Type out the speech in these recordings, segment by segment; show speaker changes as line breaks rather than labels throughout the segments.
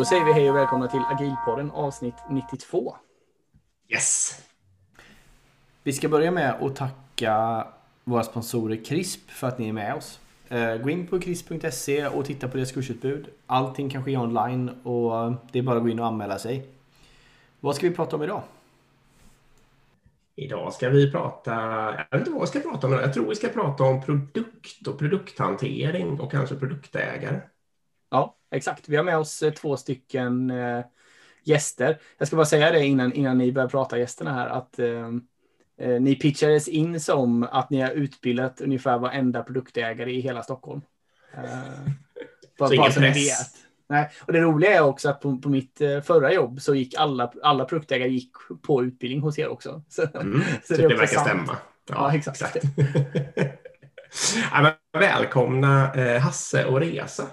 Då säger vi hej och välkomna till Agilpodden avsnitt 92.
Yes!
Vi ska börja med att tacka våra sponsorer CRISP för att ni är med oss. Eh, gå in på crisp.se och titta på deras kursutbud. Allting kan ske online och det är bara att gå in och anmäla sig. Vad ska vi prata om idag?
Idag ska vi prata, jag vet inte vad vi ska prata om, jag tror vi ska prata om produkt och produkthantering och kanske produktägare.
Ja, exakt. Vi har med oss eh, två stycken eh, gäster. Jag ska bara säga det innan, innan ni börjar prata gästerna här att eh, eh, ni pitchades in som att ni har utbildat ungefär varenda produktägare i hela Stockholm. Eh,
bara, så ni vet.
Nej, och det roliga är också att på, på mitt eh, förra jobb så gick alla, alla produktägare gick på utbildning hos er också.
Så, mm, så det, det verkar sant. stämma.
Ja, ja exakt. exakt.
ja, välkomna eh, Hasse och Resa.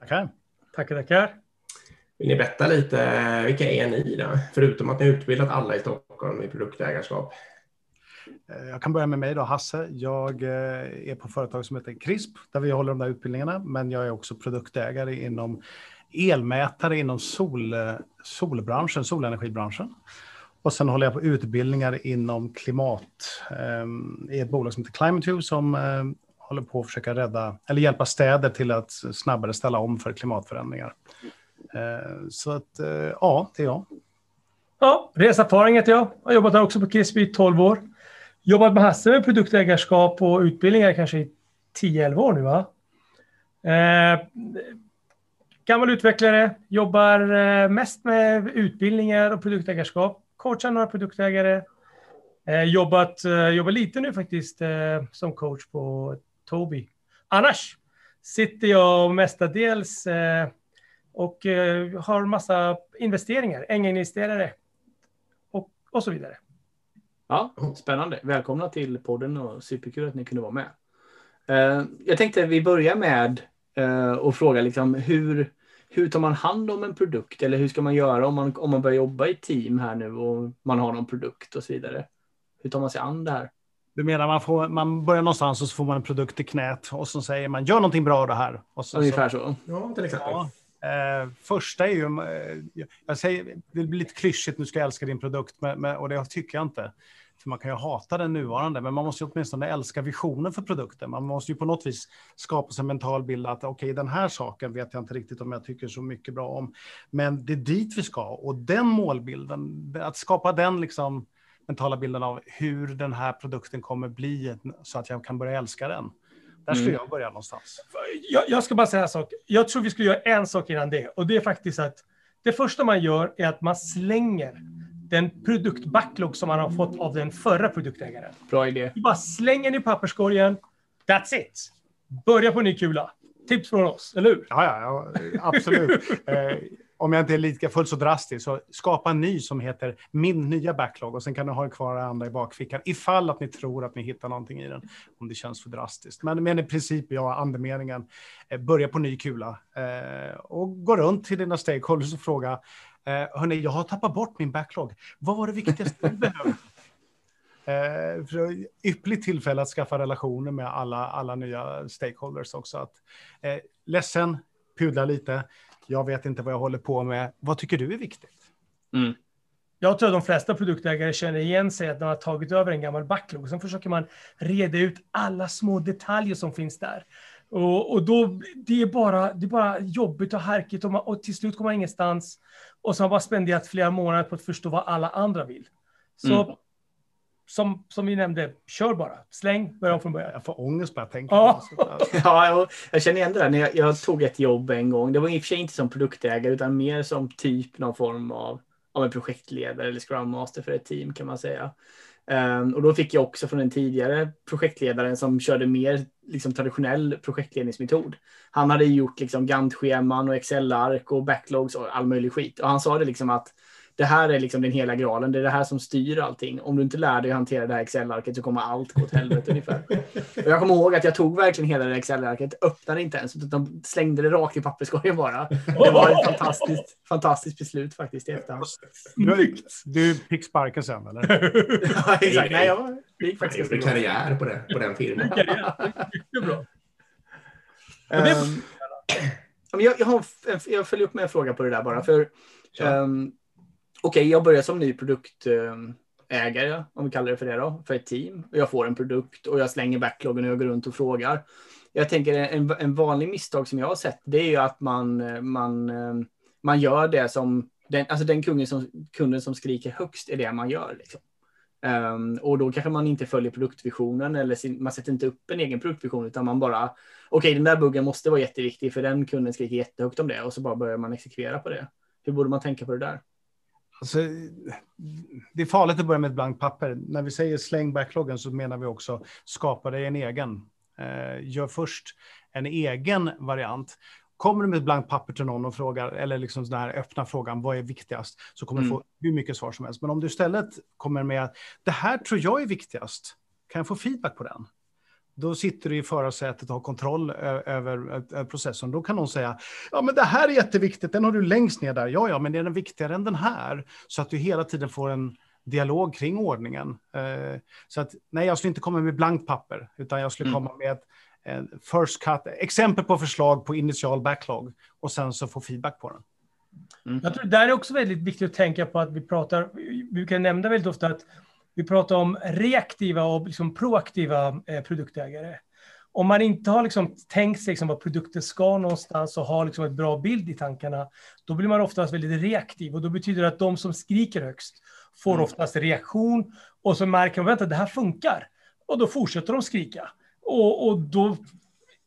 Tackar. Tackar, tackar.
Vill ni berätta lite, vilka är ni då? Förutom att ni har utbildat alla i Stockholm i produktägarskap.
Eh, jag kan börja med mig då, Hasse. Jag eh, är på företag som heter CRISP, där vi håller de där utbildningarna, men jag är också produktägare inom elmätare inom sol, solbranschen, solenergibranschen. Och sen håller jag på utbildningar inom klimat eh, i ett bolag som heter Climate som håller på att försöka rädda, eller hjälpa städer till att snabbare ställa om för klimatförändringar. Eh, så att, eh, ja, det är jag.
Ja, Reserfaring heter jag. Jag har jobbat här också på CRISP i 12 år jobbat med Hasse med produktägarskap och utbildningar kanske i 10-11 år nu va? Eh, gammal utvecklare, jobbar eh, mest med utbildningar och produktägarskap. Coachar några produktägare. Eh, jobbat, jobbar lite nu faktiskt eh, som coach på Tobii. Annars sitter jag mestadels eh, och eh, har massa investeringar, ängelinvesterare och, och så vidare.
Ja, spännande. Välkomna till podden och superkul att ni kunde vara med. Eh, jag tänkte vi börjar med eh, att fråga liksom, hur, hur tar man hand om en produkt eller hur ska man göra om man, om man börjar jobba i team här nu och man har någon produkt och så vidare. Hur tar man sig an det här?
Du menar man, får, man börjar någonstans och så får man en produkt i knät och så säger man gör någonting bra av det här. Och
så, Ungefär så.
så. Ja, till exempel. Ja.
Eh, första är ju, eh, jag säger, det blir lite klyschigt, nu ska jag älska din produkt, men, men, och det tycker jag inte. För man kan ju hata den nuvarande, men man måste ju åtminstone älska visionen för produkten. Man måste ju på något vis skapa sig en mental bild att okej, okay, den här saken vet jag inte riktigt om jag tycker så mycket bra om. Men det är dit vi ska och den målbilden, att skapa den liksom mentala bilden av hur den här produkten kommer bli så att jag kan börja älska den. Där skulle mm. jag börja någonstans.
Jag, jag, ska bara säga en sak. Jag tror vi skulle göra en sak innan det och det är faktiskt att det första man gör är att man slänger den produktbacklog som man har fått av den förra produktägaren.
Bra idé.
Du bara slänger den i papperskorgen. That's it. Börja på ny kula. Tips från oss, eller hur?
Ja, ja, ja absolut. om jag inte är lika fullt så drastisk, så skapa en ny som heter min nya backlog och sen kan du ha kvar det andra i bakfickan ifall att ni tror att ni hittar någonting i den, om det känns för drastiskt. Men, men i princip, ja, andemeningen, eh, börja på ny kula eh, och gå runt till dina stakeholders och fråga Eh, hörni, jag har tappat bort min backlog. Vad var det viktigaste du behövde? Eh, för ypperligt tillfälle att skaffa relationer med alla, alla nya stakeholders också. Att, eh, ledsen, pudla lite. Jag vet inte vad jag håller på med. Vad tycker du är viktigt?
Mm. Jag tror att de flesta produktägare känner igen sig att de har tagit över en gammal backlog. Sen försöker man reda ut alla små detaljer som finns där. Och, och då, det är, bara, det är bara jobbigt och härkigt och, man, och till slut kommer man ingenstans. Och så har man bara spenderat flera månader på att förstå vad alla andra vill. Så mm. Som, som vi nämnde, kör bara. Släng, börja om från början.
Jag får ångest bara jag tänker
ja. ja, jag, jag känner igen det där. När jag, jag, tog ett jobb en gång. Det var i och för sig inte som produktägare utan mer som typ någon form av, av en projektledare eller scrum master för ett team kan man säga. Um, och då fick jag också från den tidigare projektledaren som körde mer liksom, traditionell projektledningsmetod. Han hade gjort liksom, Gantt-scheman och Excel-ark och backlogs och all möjlig skit. Och han sa det liksom att det här är liksom den hela graalen. Det är det här som styr allting. Om du inte lär dig att hantera det här Excel-arket så kommer allt gå åt helvete ungefär. Och jag kommer ihåg att jag tog verkligen hela det Excel-arket, öppnade inte ens, utan slängde det rakt i papperskorgen bara. Det var ett fantastiskt, fantastiskt beslut faktiskt i efterhand.
Snyggt! Du fick sparken sen eller?
ja, exakt. Nej, jag gick
faktiskt jag karriär på, det, på den firman.
Mycket bra.
Um, Jag, jag, har, jag följer upp med en fråga på det där bara. För, um, Okej, okay, jag börjar som ny produktägare, om vi kallar det för det då, för ett team. Jag får en produkt och jag slänger backloggen och jag går runt och frågar. Jag tänker en, en vanlig misstag som jag har sett, det är ju att man, man, man gör det som den, alltså den kunden som, kunden som skriker högst är det man gör. Liksom. Um, och då kanske man inte följer produktvisionen eller sin, man sätter inte upp en egen produktvision utan man bara okej, okay, den där buggen måste vara jätteviktig för den kunden skriker jättehögt om det och så bara börjar man exekvera på det. Hur borde man tänka på det där?
Alltså, det är farligt att börja med ett blankt papper. När vi säger släng backloggen så menar vi också skapa dig en egen. Uh, gör först en egen variant. Kommer du med ett blankt papper till någon och frågar, eller liksom den här öppna frågan, vad är viktigast? Så kommer mm. du få hur mycket svar som helst. Men om du istället kommer med, det här tror jag är viktigast, kan jag få feedback på den? Då sitter du i förarsätet och har kontroll över processorn. Då kan någon säga, ja men det här är jätteviktigt, den har du längst ner där. Ja, ja, men är den viktigare än den här? Så att du hela tiden får en dialog kring ordningen. Eh, så att nej, jag skulle inte komma med blankt papper, utan jag skulle mm. komma med first cut, exempel på förslag på initial backlog och sen så få feedback på den.
Mm. Jag tror det är också väldigt viktigt att tänka på att vi pratar, vi kan nämna väldigt ofta att vi pratar om reaktiva och liksom proaktiva eh, produktägare. Om man inte har liksom tänkt sig liksom vad produkten ska någonstans och har liksom ett bra bild i tankarna, då blir man oftast väldigt reaktiv och då betyder det att de som skriker högst får mm. oftast reaktion och så märker man att det här funkar och då fortsätter de skrika. Och, och då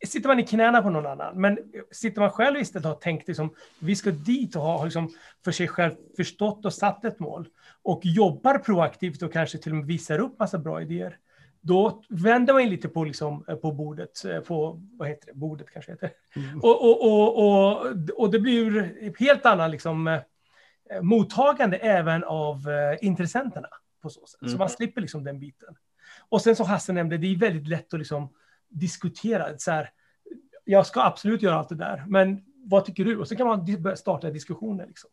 sitter man i knäna på någon annan. Men sitter man själv istället och har tänkt liksom, vi ska dit och har liksom för sig själv förstått och satt ett mål och jobbar proaktivt och kanske till och med visar upp massa bra idéer. Då vänder man lite på, liksom, på bordet, på, vad heter det, bordet kanske heter. Mm. Och, och, och, och, och det blir helt annan liksom, eh, mottagande även av eh, intressenterna på så sätt. Mm. Så man slipper liksom den biten. Och sen som Hasse nämnde, det är väldigt lätt att liksom diskutera. Så här, jag ska absolut göra allt det där, men vad tycker du? Och så kan man starta diskussioner. Liksom.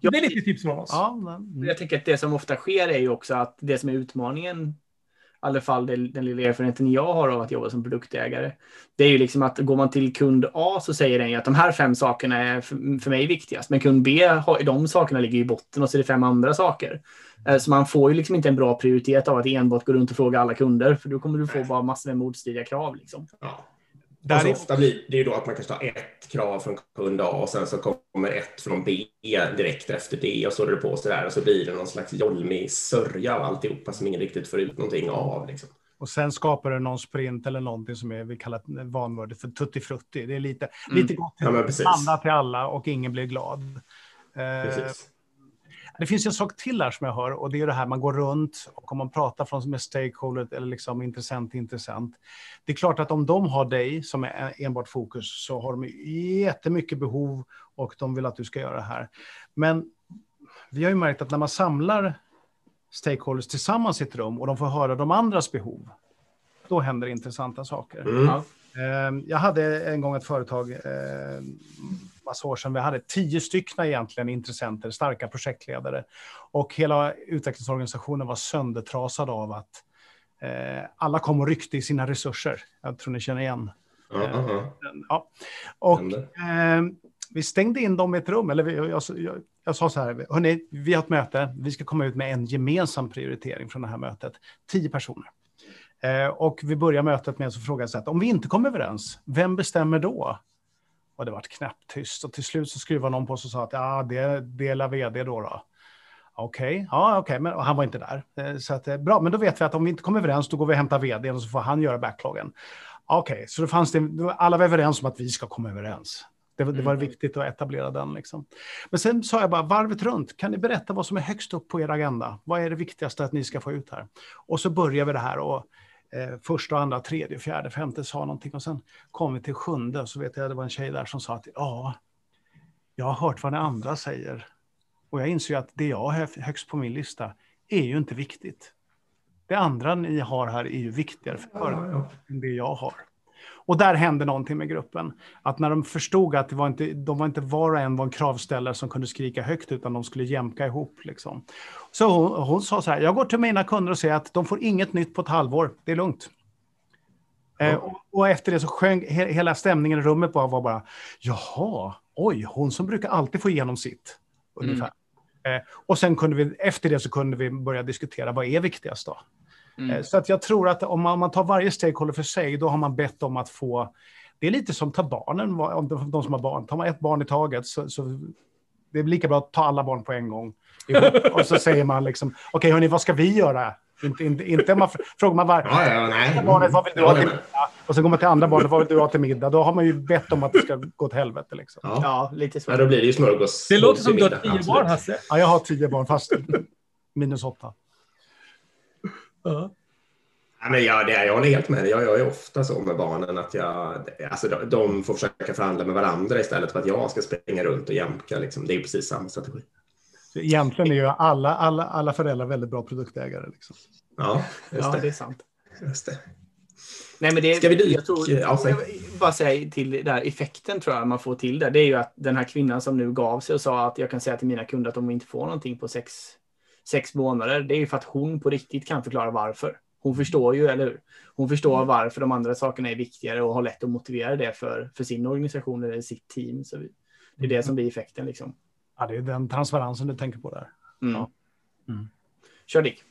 Det är lite tips från oss.
Ja, men... Jag tänker att det som ofta sker är ju också att det som är utmaningen i alla fall den, den lilla erfarenheten jag har av att jobba som produktägare. Det är ju liksom att går man till kund A så säger den ju att de här fem sakerna är för, för mig viktigast. Men kund B, har, de sakerna ligger i botten och så är det fem andra saker. Eh, så man får ju liksom inte en bra prioritet av att enbart gå runt och fråga alla kunder, för då kommer du få bara massor med motstridiga krav. Liksom. Ja.
Där alltså, ofta blir det ju då att man kanske har ett krav från kund A och sen så kommer ett från B direkt efter det och så är det på så där och så blir det någon slags jolmig sörja av alltihopa som ingen riktigt får ut någonting av. Liksom.
Och sen skapar det någon sprint eller någonting som är, vi kallar vanvördigt för tuttifrutti. Det är lite, mm. lite gott ja, till alla och ingen blir glad. Eh, precis. Det finns en sak till här som jag hör och det är det här man går runt och om man pratar från med stakeholder eller liksom intressent till intressent. Det är klart att om de har dig som är enbart fokus så har de jättemycket behov och de vill att du ska göra det här. Men vi har ju märkt att när man samlar stakeholders tillsammans i ett rum och de får höra de andras behov, då händer intressanta saker. Mm. Ehm, jag hade en gång ett företag ehm, massa år sedan. Vi hade tio stycken egentligen intressenter, starka projektledare. Och hela utvecklingsorganisationen var söndertrasad av att eh, alla kom och ryckte i sina resurser. Jag tror ni känner igen. Uh -huh. eh, ja. Och eh, vi stängde in dem i ett rum. Eller jag, jag, jag sa så här, hörni, vi har ett möte. Vi ska komma ut med en gemensam prioritering från det här mötet. Tio personer. Eh, och vi börjar mötet med att fråga så att om vi inte kommer överens, vem bestämmer då? Och det vart knäpptyst och till slut så skruvade någon på sig och sa att ja, det, det är vd då. då. Okej, okay. ja, okay. men han var inte där. Eh, så att, eh, bra, men då vet vi att om vi inte kommer överens, då går vi och hämtar vd och så får han göra backloggen. Okej, okay. så då fanns det, alla var överens om att vi ska komma överens. Det, det var mm. viktigt att etablera den. Liksom. Men sen sa jag bara varvet runt, kan ni berätta vad som är högst upp på er agenda? Vad är det viktigaste att ni ska få ut här? Och så börjar vi det här och eh, första, andra, tredje, fjärde, femte sa någonting och sen kom vi till sjunde och så vet jag det var en tjej där som sa att ja, jag har hört vad den andra säger och jag inser att det jag har högst på min lista är ju inte viktigt. Det andra ni har här är ju viktigare för än det jag har. Och där hände någonting med gruppen. Att när de förstod att det var inte, de var inte var och en var en kravställare som kunde skrika högt, utan de skulle jämka ihop. Liksom. Så hon, hon sa så här, jag går till mina kunder och säger att de får inget nytt på ett halvår, det är lugnt. Eh, och, och efter det så sjöng he, hela stämningen i rummet bara, var bara, jaha, oj, hon som brukar alltid få igenom sitt. Ungefär. Eh, och sen kunde vi, efter det så kunde vi börja diskutera, vad är viktigast då?
Mm.
Eh, Så att jag tror att om man, om man tar varje stakeholder för sig, då har man bett om att få... Det är lite som ta barnen, om de, som har barn. Tar man ett barn i taget så, så det är lika bra att ta alla barn på en gång. Och så säger man liksom, okej hörni, vad ska vi göra? Inte, inte, inte om man fr- frågar man var,
Ja, ja, nej.
barnet, vad vill du ha till middag? Och så går man till andra barnet, vad vill du ha till middag? Då har man ju bett om att det ska gå till helvete. Liksom.
Ja.
Ja, lite så.
Ja, då blir det ju smörgås.
Det låter som du har tio barn, Hasse.
Ja, jag har tio barn, fast minus åtta.
Ja.
Ja, men jag, det, jag håller helt med dig. Jag gör ju ofta så med barnen att jag, alltså, de, de får försöka förhandla med varandra istället för att jag ska springa runt och jämka. Liksom. Det är precis samma strategi.
Så Egentligen är ju alla, alla, alla föräldrar väldigt bra produktägare. Liksom.
Ja, just
Ja,
det.
det är sant.
Just det.
Nej, men det,
Ska vi dyka-
jag tror,
ja,
jag vill bara säga till där effekten tror jag man får till det. Det är ju att den här kvinnan som nu gav sig och sa att jag kan säga till mina kunder att de inte får någonting på sex, sex månader. Det är ju för att hon på riktigt kan förklara varför. Hon förstår ju, eller hur? Hon förstår varför de andra sakerna är viktigare och har lätt att motivera det för, för sin organisation eller sitt team. Så vi, det är det som blir effekten liksom.
Ja, det är den transparensen du tänker på där.
Mm.
Ja. Mm.
Kör Dick.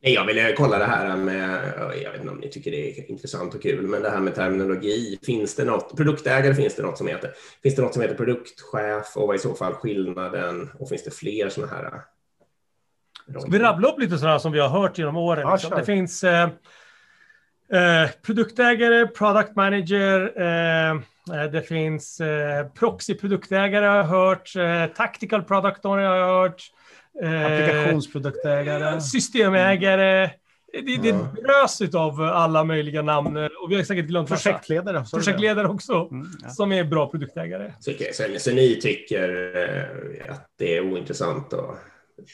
Nej, Jag ville kolla det här med, jag vet inte om ni tycker det är intressant och kul, men det här med terminologi. Finns det något, produktägare finns det något som heter. Finns det något som heter produktchef och vad är i så fall skillnaden? Och finns det fler sådana här? Eh,
Ska vi rabbla upp lite sådana som vi har hört genom åren?
Ja,
liksom? Det finns eh, eh, produktägare, product manager, eh, eh, det finns eh, proxy-produktägare har jag hört, eh, tactical product owner har jag hört. eh,
Applikationsproduktägare.
Systemägare. Det, det
Ja.
drös av alla möjliga namn och vi har säkert glömt massa.
Projektledare. sa du det?
Projektledare också,
Mm, ja.
som är bra produktägare.
Så, så, så ni tycker eh, att det är ointressant att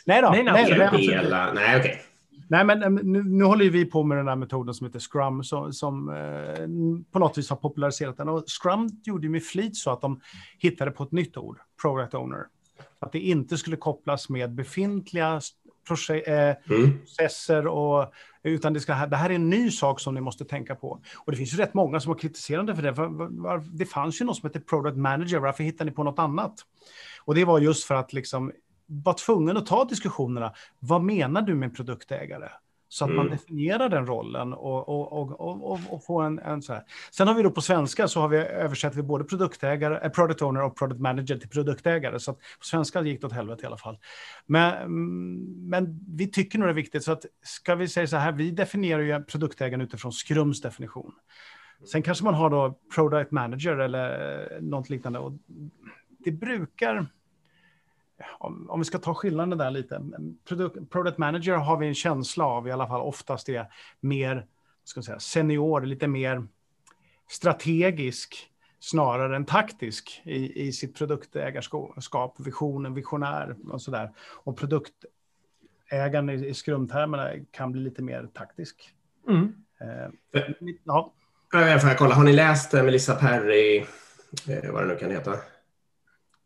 Nej då.
Nej,
Nej,
nej,
nej?
Nej, okej.
Nej, men äm, nu, nu håller vi på med den här metoden som heter Scrum, som, som eh, på något vis har populariserat den. Och Scrum gjorde med flit så att de hittade på ett nytt ord, Product Owner. Att det inte skulle kopplas med befintliga eh,
Mm.
processer, och, utan det, ska, det här är en ny sak som ni måste tänka på. Och det finns ju rätt många som har kritiserat för det. Var, var, det fanns ju något som heter Product Manager, varför hittar ni på något annat? Och det var just för att liksom var tvungen att ta diskussionerna. Vad menar du med produktägare? Så att man
Mm.
definierar den rollen och, och, och, och, och, och får en, en så här. Sen har vi då på svenska så har vi översatt vi både produktägare, eh, product owner och product manager till produktägare. Så att på svenska gick det åt helvete i alla fall. Men, mm, men vi tycker nog det är viktigt. Så att ska vi säga så här, vi definierar ju produktägaren utifrån Skrums definition. Sen kanske man har då product manager eller eh, något liknande. Och det brukar om, om vi ska ta skillnaden där lite. Product, product manager har vi en känsla av, i alla fall oftast är mer ska jag säga, senior, lite mer strategisk snarare än taktisk i, i sitt produktägarskap, visionen, visionär och sådär. Och produktägaren i, i skrumtermerna kan bli lite mer taktisk.
Mm.
Eh, ja,
Eh, Får jag kolla, har ni läst eh, Melissa Perry, eh, vad det nu kan heta?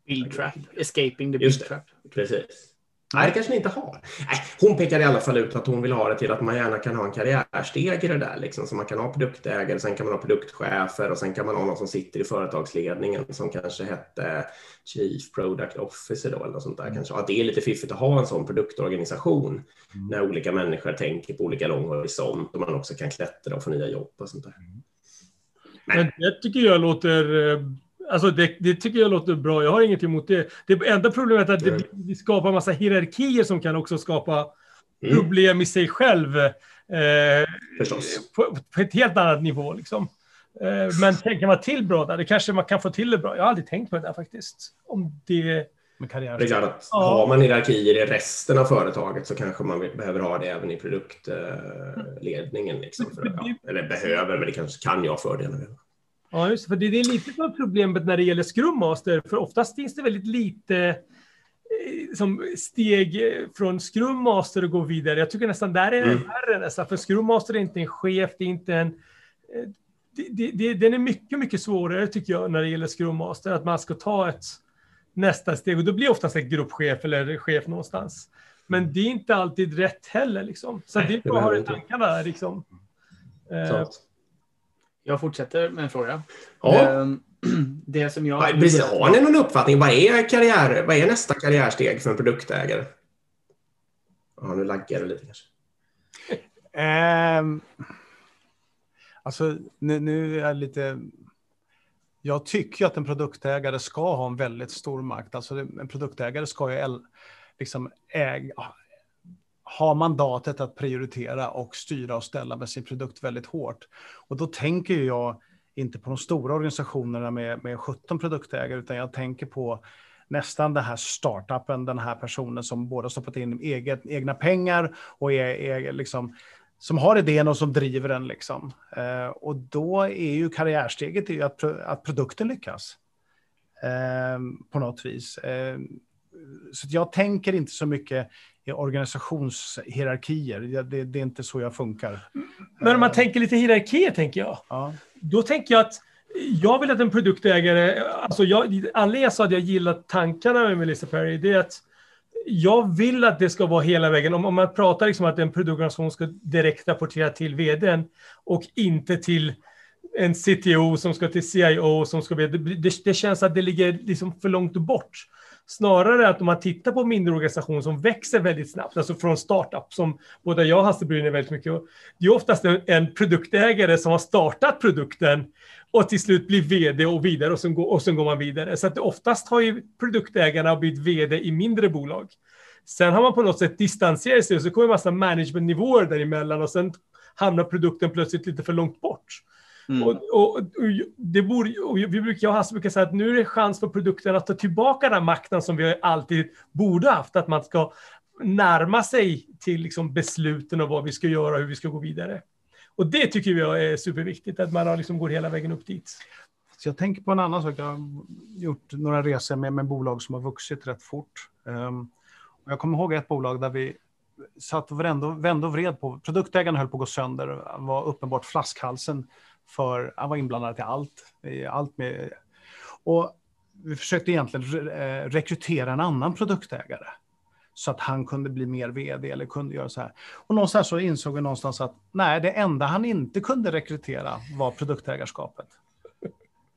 Build trap. Escaping the
Just
build trap.
Precis. Nej, det kanske ni inte har. Nej, hon pekar i alla fall ut att hon vill ha det till att man gärna kan ha en karriärsteg i det där. Liksom. Så man kan ha produktägare, sen kan man ha produktchefer och sen kan man ha någon som sitter i företagsledningen som kanske hette Chief Product Officer då, eller något sånt där kanske. Att det är lite fiffigt att ha en sån produktorganisation när olika människor tänker på olika lång horisont och man också kan klättra och få nya jobb och sånt där.
Men det tycker jag låter... Alltså det, det tycker jag låter bra. Jag har inget emot det. Det enda problemet är att det, det skapar massa hierarkier som kan också skapa
Mm,
problem i sig själv. Eh,
förstås.
på, på ett helt annat nivå liksom. Eh, men tänker man till bra där, det kanske man kan få till det bra. Jag har aldrig tänkt på det där faktiskt. Om det...
med karriär.
Det är klart att
Ja.
har man hierarkier i resten av företaget så kanske man behöver ha det även i produktledningen. Liksom, för, att- ja, eller behöver, men det kanske kan jag fördelar med.
Ja, just för det, det är lite av problemet när det gäller Scrum Master, för oftast finns det väldigt lite eh, som steg från Scrum Master och gå vidare. Jag tycker nästan där är det
Mm.
värre nästan, för Scrum Master är inte en chef, det är inte en... eh, Det, det, det, den är mycket, mycket svårare tycker jag när det gäller Scrum Master, att man ska ta ett nästa steg och då blir oftast en gruppchef eller chef någonstans. Men det är inte alltid rätt heller liksom. Så
Nej,
det är bara att ha i tankarna liksom.
Sant.
Jag fortsätter med en fråga.
Ja.
Ehm, Det som jag...
Ja, Precis. Har ni någon uppfattning? Vad är, karriär, vad är nästa karriärsteg för en produktägare? Ja, nu laggar det lite kanske.
Ehm, alltså, nu, nu är jag lite... Jag tycker att en produktägare ska ha en väldigt stor makt. Alltså, en produktägare ska ju liksom äga, har mandatet att prioritera och styra och ställa med sin produkt väldigt hårt. Och då tänker jag inte på de stora organisationerna med, med 17 produktägare, utan jag tänker på nästan den här startupen, den här personen som både har stoppat in eget, egna pengar och är, är liksom, som har idén och som driver den. Liksom. Eh, och då är ju karriärsteget är att, att produkten lyckas. Eh, på något vis. Eh, så jag tänker inte så mycket organisationshierarkier. Det, det, är inte så jag funkar.
Men om man tänker lite hierarkier, tänker jag.
Ja.
Då tänker jag att jag vill att en produktägare, alltså jag, anledningen till att jag gillar tankarna med Melissa Perry, det är att jag vill att det ska vara hela vägen. Om, om man pratar liksom att en produktorganisation ska direkt rapportera till vdn och inte till en CTO som ska till CIO som ska det, det, det känns att det ligger liksom för långt bort. Snarare att om man tittar på mindre organisationer som växer väldigt snabbt, alltså från startup som både jag och Hasse brinner väldigt mycket. Det är oftast en produktägare som har startat produkten och till slut blir vd och vidare och sen går, och sen går man vidare. Så att oftast har ju produktägarna blivit vd i mindre bolag. Sen har man på något sätt distanserat sig och så kommer en massa managementnivåer däremellan och sen hamnar produkten plötsligt lite för långt bort. Mm. Och, och, och, det borde, och vi brukar, jag och Hasse brukar säga att nu är det chans för produkten att ta tillbaka den makten som vi alltid borde haft, att man ska närma sig till liksom besluten och vad vi ska göra och hur vi ska gå vidare. Och det tycker jag är superviktigt, att man liksom går hela vägen upp dit.
Så jag tänker på en annan sak. Jag har gjort några resor med, med bolag som har vuxit rätt fort. Um, och jag kommer ihåg ett bolag där vi satt och vände, vände och vred på... Produktägaren höll på att gå sönder. var uppenbart flaskhalsen för... Han var inblandad i allt. allt med, och vi försökte egentligen eh, rekrytera en annan produktägare så att han kunde bli mer vd eller kunde göra så här. Och någonstans så insåg vi någonstans att nej, det enda han inte kunde rekrytera var produktägarskapet.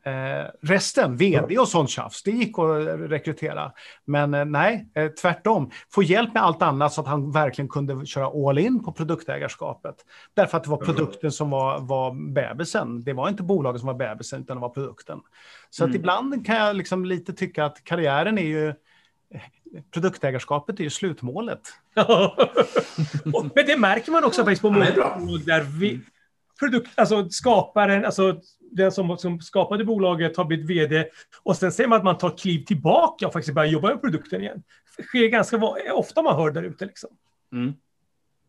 Eh, resten, vd och sånt tjafs, det gick att rekrytera. Men eh, nej, eh, tvärtom. Få hjälp med allt annat så att han verkligen kunde köra all in på produktägarskapet. Därför att det var produkten som var, var bebisen. Det var inte bolaget som var bebisen, utan det var produkten. Så mm. att ibland kan jag liksom lite tycka att karriären är ju produktägarskapet är ju slutmålet.
men det märker man också faktiskt på många bolag där vi, produkt, alltså skaparen, alltså den som, som skapade bolaget har blivit vd och sen säger man att man tar kliv tillbaka och faktiskt börjar jobba med produkten igen. Det sker ganska ofta man hör där ute liksom. Mm.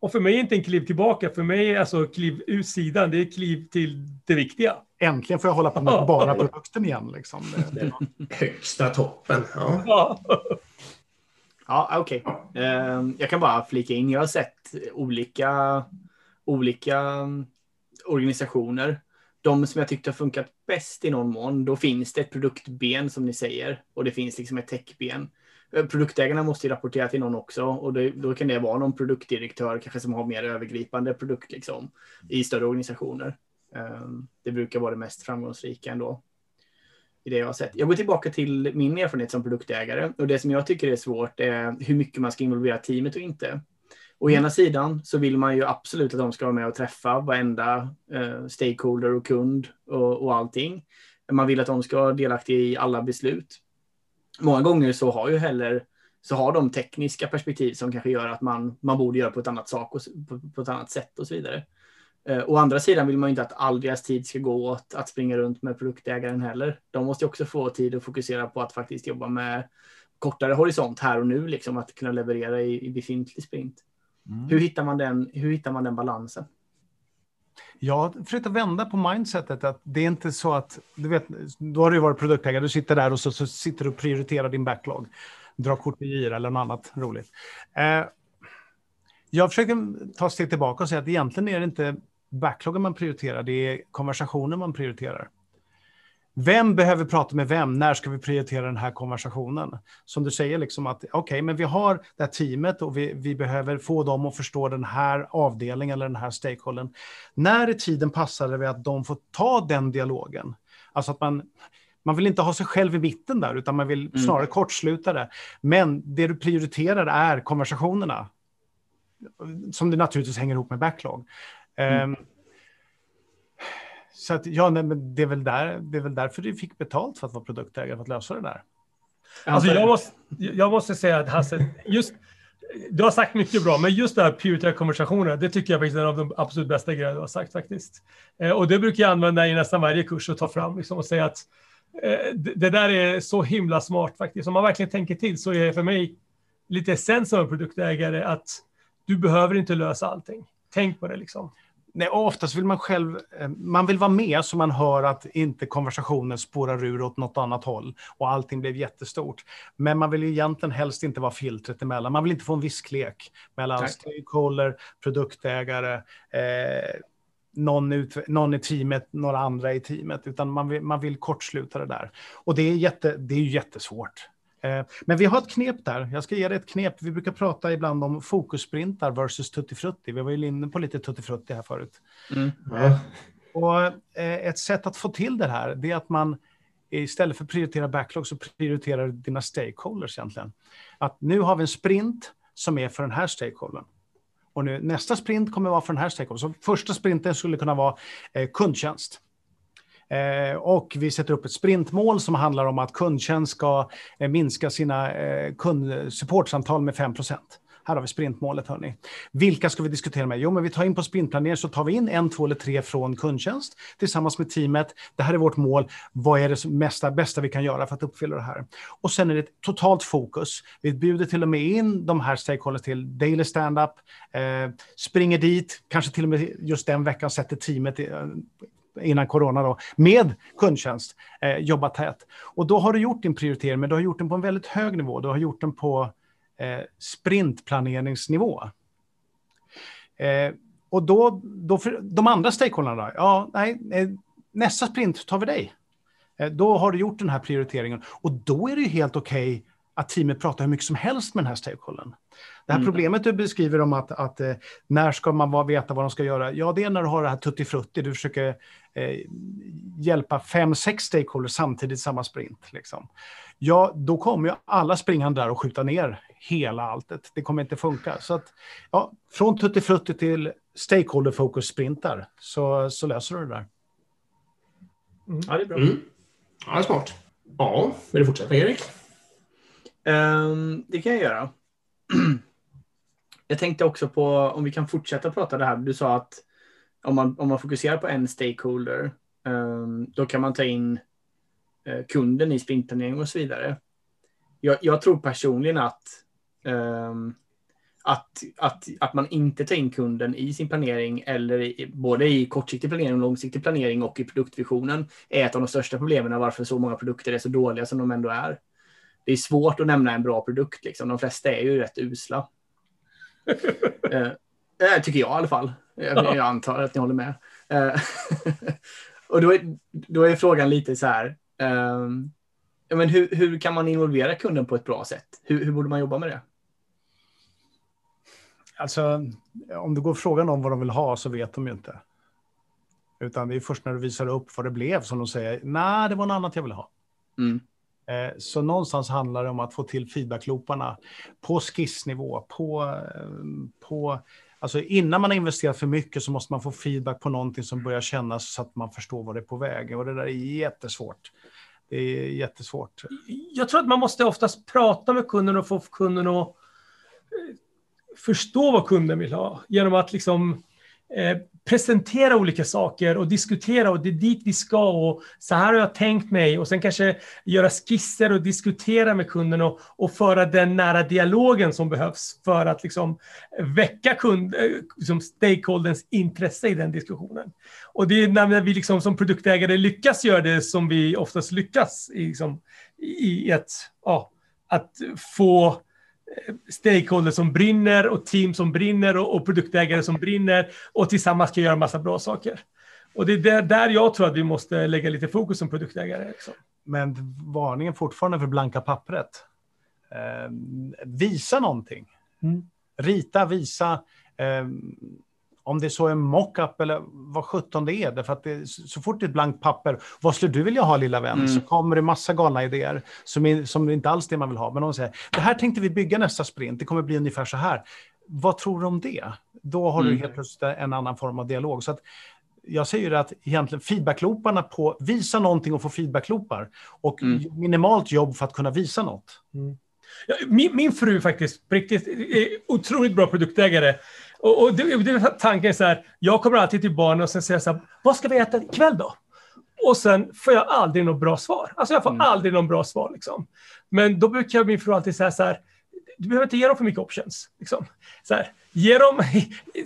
Och för mig är inte en kliv tillbaka, för mig är alltså kliv ur sidan, det är kliv till det viktiga.
Äntligen får jag hålla på med bara produkten igen. Liksom.
Högsta toppen. Ja.
Ja, okej. Okay. Ehm, jag kan bara flika in. Jag har sett olika, olika organisationer. De som jag tyckte har funkat bäst i någon mån, då finns det ett produktben som ni säger och det finns liksom ett techben. Eh, produktägarna måste ju rapportera till någon också och det, då kan det vara någon produktdirektör kanske som har mer övergripande produkt liksom i större organisationer. Ehm, det brukar vara det mest framgångsrika ändå i det jag har sett. Jag går tillbaka till min erfarenhet som produktägare och det som jag tycker är svårt är hur mycket man ska involvera teamet och inte. Å ena sidan så vill man ju absolut att de ska vara med och träffa varenda eh, stakeholder och kund och, och allting. Man vill att de ska vara delaktiga i alla beslut. Många gånger så har ju heller så har de tekniska perspektiv som kanske gör att man, man borde göra på ett annat sak och på, på ett annat sätt och så vidare. Eh, å andra sidan vill man inte att all deras tid ska gå åt att springa runt med produktägaren heller. De måste också få tid att fokusera på att faktiskt jobba med kortare horisont här och nu, liksom att kunna leverera i, i befintlig sprint. Mm. Hur, hittar man den, hur hittar man den balansen?
Jag försökte vända på mindsetet att det är inte så att, du vet, då har du varit produktägare, du sitter där och så, så sitter du och prioriterar din backlog, drar kort i gira eller något annat roligt. Eh, jag försöker ta steg tillbaka och säga att egentligen är det inte backloggen man prioriterar, det är konversationen man prioriterar. Vem behöver prata med vem? När ska vi prioritera den här konversationen? Som du säger, liksom att okej, okay, men vi har det här teamet och vi, vi behöver få dem att förstå den här avdelningen eller den här stakeholdern. När i tiden passar det att de får ta den dialogen? Alltså att man, man vill inte ha sig själv i mitten där, utan man vill mm. snarare kortsluta det. Men det du prioriterar är konversationerna. Som det naturligtvis hänger ihop med backlog. Mm. Um, så att, ja, nej, men det, är väl där, det är väl därför du fick betalt för att vara produktägare, för att lösa det där.
Alltså, jag, måste, jag måste säga att Hasse, just, du har sagt mycket bra, men just det här prioritera konversationer, det tycker jag faktiskt är en av de absolut bästa grejerna du har sagt faktiskt. Eh, och det brukar jag använda i nästan varje kurs och ta fram liksom, och säga att eh, det där är så himla smart faktiskt. Om man verkligen tänker till så är det för mig lite essens av en produktägare att du behöver inte lösa allting. Tänk på det liksom.
Nej, oftast vill man själv, eh, man vill vara med så man hör att inte konversationen spårar ur åt något annat håll och allting blev jättestort. Men man vill ju egentligen helst inte vara filtret emellan. Man vill inte få en visklek mellan Tack. stakeholder, produktägare, eh, någon, ut, någon i teamet, några andra i teamet, utan man vill, man vill kortsluta det där. Och det är, jätte, det är ju jättesvårt. Eh, men vi har ett knep där. Jag ska ge dig ett knep. Vi brukar prata ibland om fokussprintar versus tuttifrutti. Vi var ju inne på lite tuttifrutti här förut. Mm. Ja. Och eh, ett sätt att få till det här, det är att man istället för att prioritera backlog så prioriterar dina stakeholders egentligen. Att nu har vi en sprint som är för den här stakeholdern. Och nu, nästa sprint kommer att vara för den här stakeholdern. Så första sprinten skulle kunna vara eh, kundtjänst. Eh, och vi sätter upp ett sprintmål som handlar om att kundtjänst ska eh, minska sina eh, kundsupportsamtal med 5% här har vi sprintmålet. Hörrni. Vilka ska vi diskutera med? Jo, men vi tar in på sprintplanering så tar vi in en, två eller tre från kundtjänst tillsammans med teamet. Det här är vårt mål. Vad är det mesta, bästa vi kan göra för att uppfylla det här? Och sen är det ett totalt fokus. Vi bjuder till och med in de här stakeholders till daily stand-up, eh, springer dit, kanske till och med just den veckan sätter teamet eh, innan corona då, med kundtjänst, eh, jobba tätt. Och då har du gjort din prioritering, men du har gjort den på en väldigt hög nivå. Du har gjort den på eh, sprintplaneringsnivå. Eh, och då, då för de andra stakeholdarna, ja, nej, eh, nästa sprint tar vi dig. Eh, då har du gjort den här prioriteringen och då är det ju helt okej okay att teamet pratar hur mycket som helst med den här stakeholdern. Det här mm. problemet du beskriver om att, att eh, när ska man veta vad de ska göra? Ja, det är när du har det här tuttifrutti, du försöker eh, hjälpa fem, sex stakeholders samtidigt i samma sprint. Liksom. Ja, då kommer ju alla springande där och skjuta ner hela alltet. Det kommer inte funka. Så att, ja, från tuttifrutti till stakeholder focus sprintar så, så löser du det där.
Mm. Ja, det är bra. Mm. Ja, det är smart. Ja, vill du fortsätta Erik?
Um, det kan jag göra. jag tänkte också på om vi kan fortsätta prata det här. Du sa att om man, om man fokuserar på en stakeholder, um, då kan man ta in uh, kunden i sprintplanering och så vidare. Jag, jag tror personligen att, um, att, att, att man inte tar in kunden i sin planering, eller i, både i kortsiktig planering, långsiktig planering och i produktvisionen, är ett av de största problemen varför så många produkter är så dåliga som de ändå är det är svårt att nämna en bra produkt. Liksom. De flesta är ju rätt usla. eh, eh tycker jag i alla fall. Jag, jag antar att ni håller med. Eh, och då är, då är frågan lite så här. Eh, men hur, hur kan man involvera kunden på ett bra sätt? Hur, hur borde man jobba med det?
Alltså, om du går frågan om vad de vill ha så vet de ju inte. Utan det är först när du visar upp vad det blev som de säger, nej, det var något annat jag ville ha. Mm. Eh, så någonstans handlar det om att få till feedbacklooparna på skissnivå, på, eh, på Alltså innan man har investerat för mycket så måste man få feedback på någonting som börjar kännas så att man förstår vad det är på väg. Och det där är jättesvårt. Det är jättesvårt.
Jag tror att man måste oftast prata med kunden och få kunden att eh, förstå vad kunden vill ha. Genom att liksom eh, presentera olika saker och diskutera och det är dit vi ska och så här har jag tänkt mig och sen kanske göra skisser och diskutera med kunden och, och föra den nära dialogen som behövs för att liksom väcka kund, eh, liksom stakeholders intresse i den diskussionen. Och det är när vi liksom som produktägare lyckas göra det som vi oftast lyckas i, liksom, i ett, ja, att få stakeholders som brinner och team som brinner och, och produktägare som brinner och tillsammans kan göra massa bra saker. Och det är där, där jag tror att vi måste lägga lite fokus som produktägare. Liksom.
Men varningen fortfarande för blanka pappret. Eh, visa någonting.
Mm.
Rita, visa. Eh, om det är så en mockup eller vad sjutton det är. Därför att det, så fort det är ett blankt papper, vad skulle du vilja ha lilla vän?
Mm.
Så kommer det massa galna idéer som, är, som inte alls det man vill ha. Men de säger, det här tänkte vi bygga nästa sprint, det kommer bli ungefär så här. Vad tror du om det? Då har du
Mm.
helt plötsligt en annan form av dialog. Så att, jag säger ju att egentligen feedbacklooparna på visa någonting och få feedbackloopar och
Mm.
minimalt jobb för att kunna visa något.
Ja, Min, min fru faktiskt, riktigt, är otroligt bra produktägare. Och, och det, det, tanken är så här, jag kommer alltid till barnen och sen säger så här, vad ska vi äta ikväll då? Och sen får jag aldrig något bra svar. Alltså jag får
Mm.
aldrig något bra svar. Liksom. Men då brukar min fru alltid säga så här, du behöver inte ge dem för mycket options. Liksom. Så här, ge dem,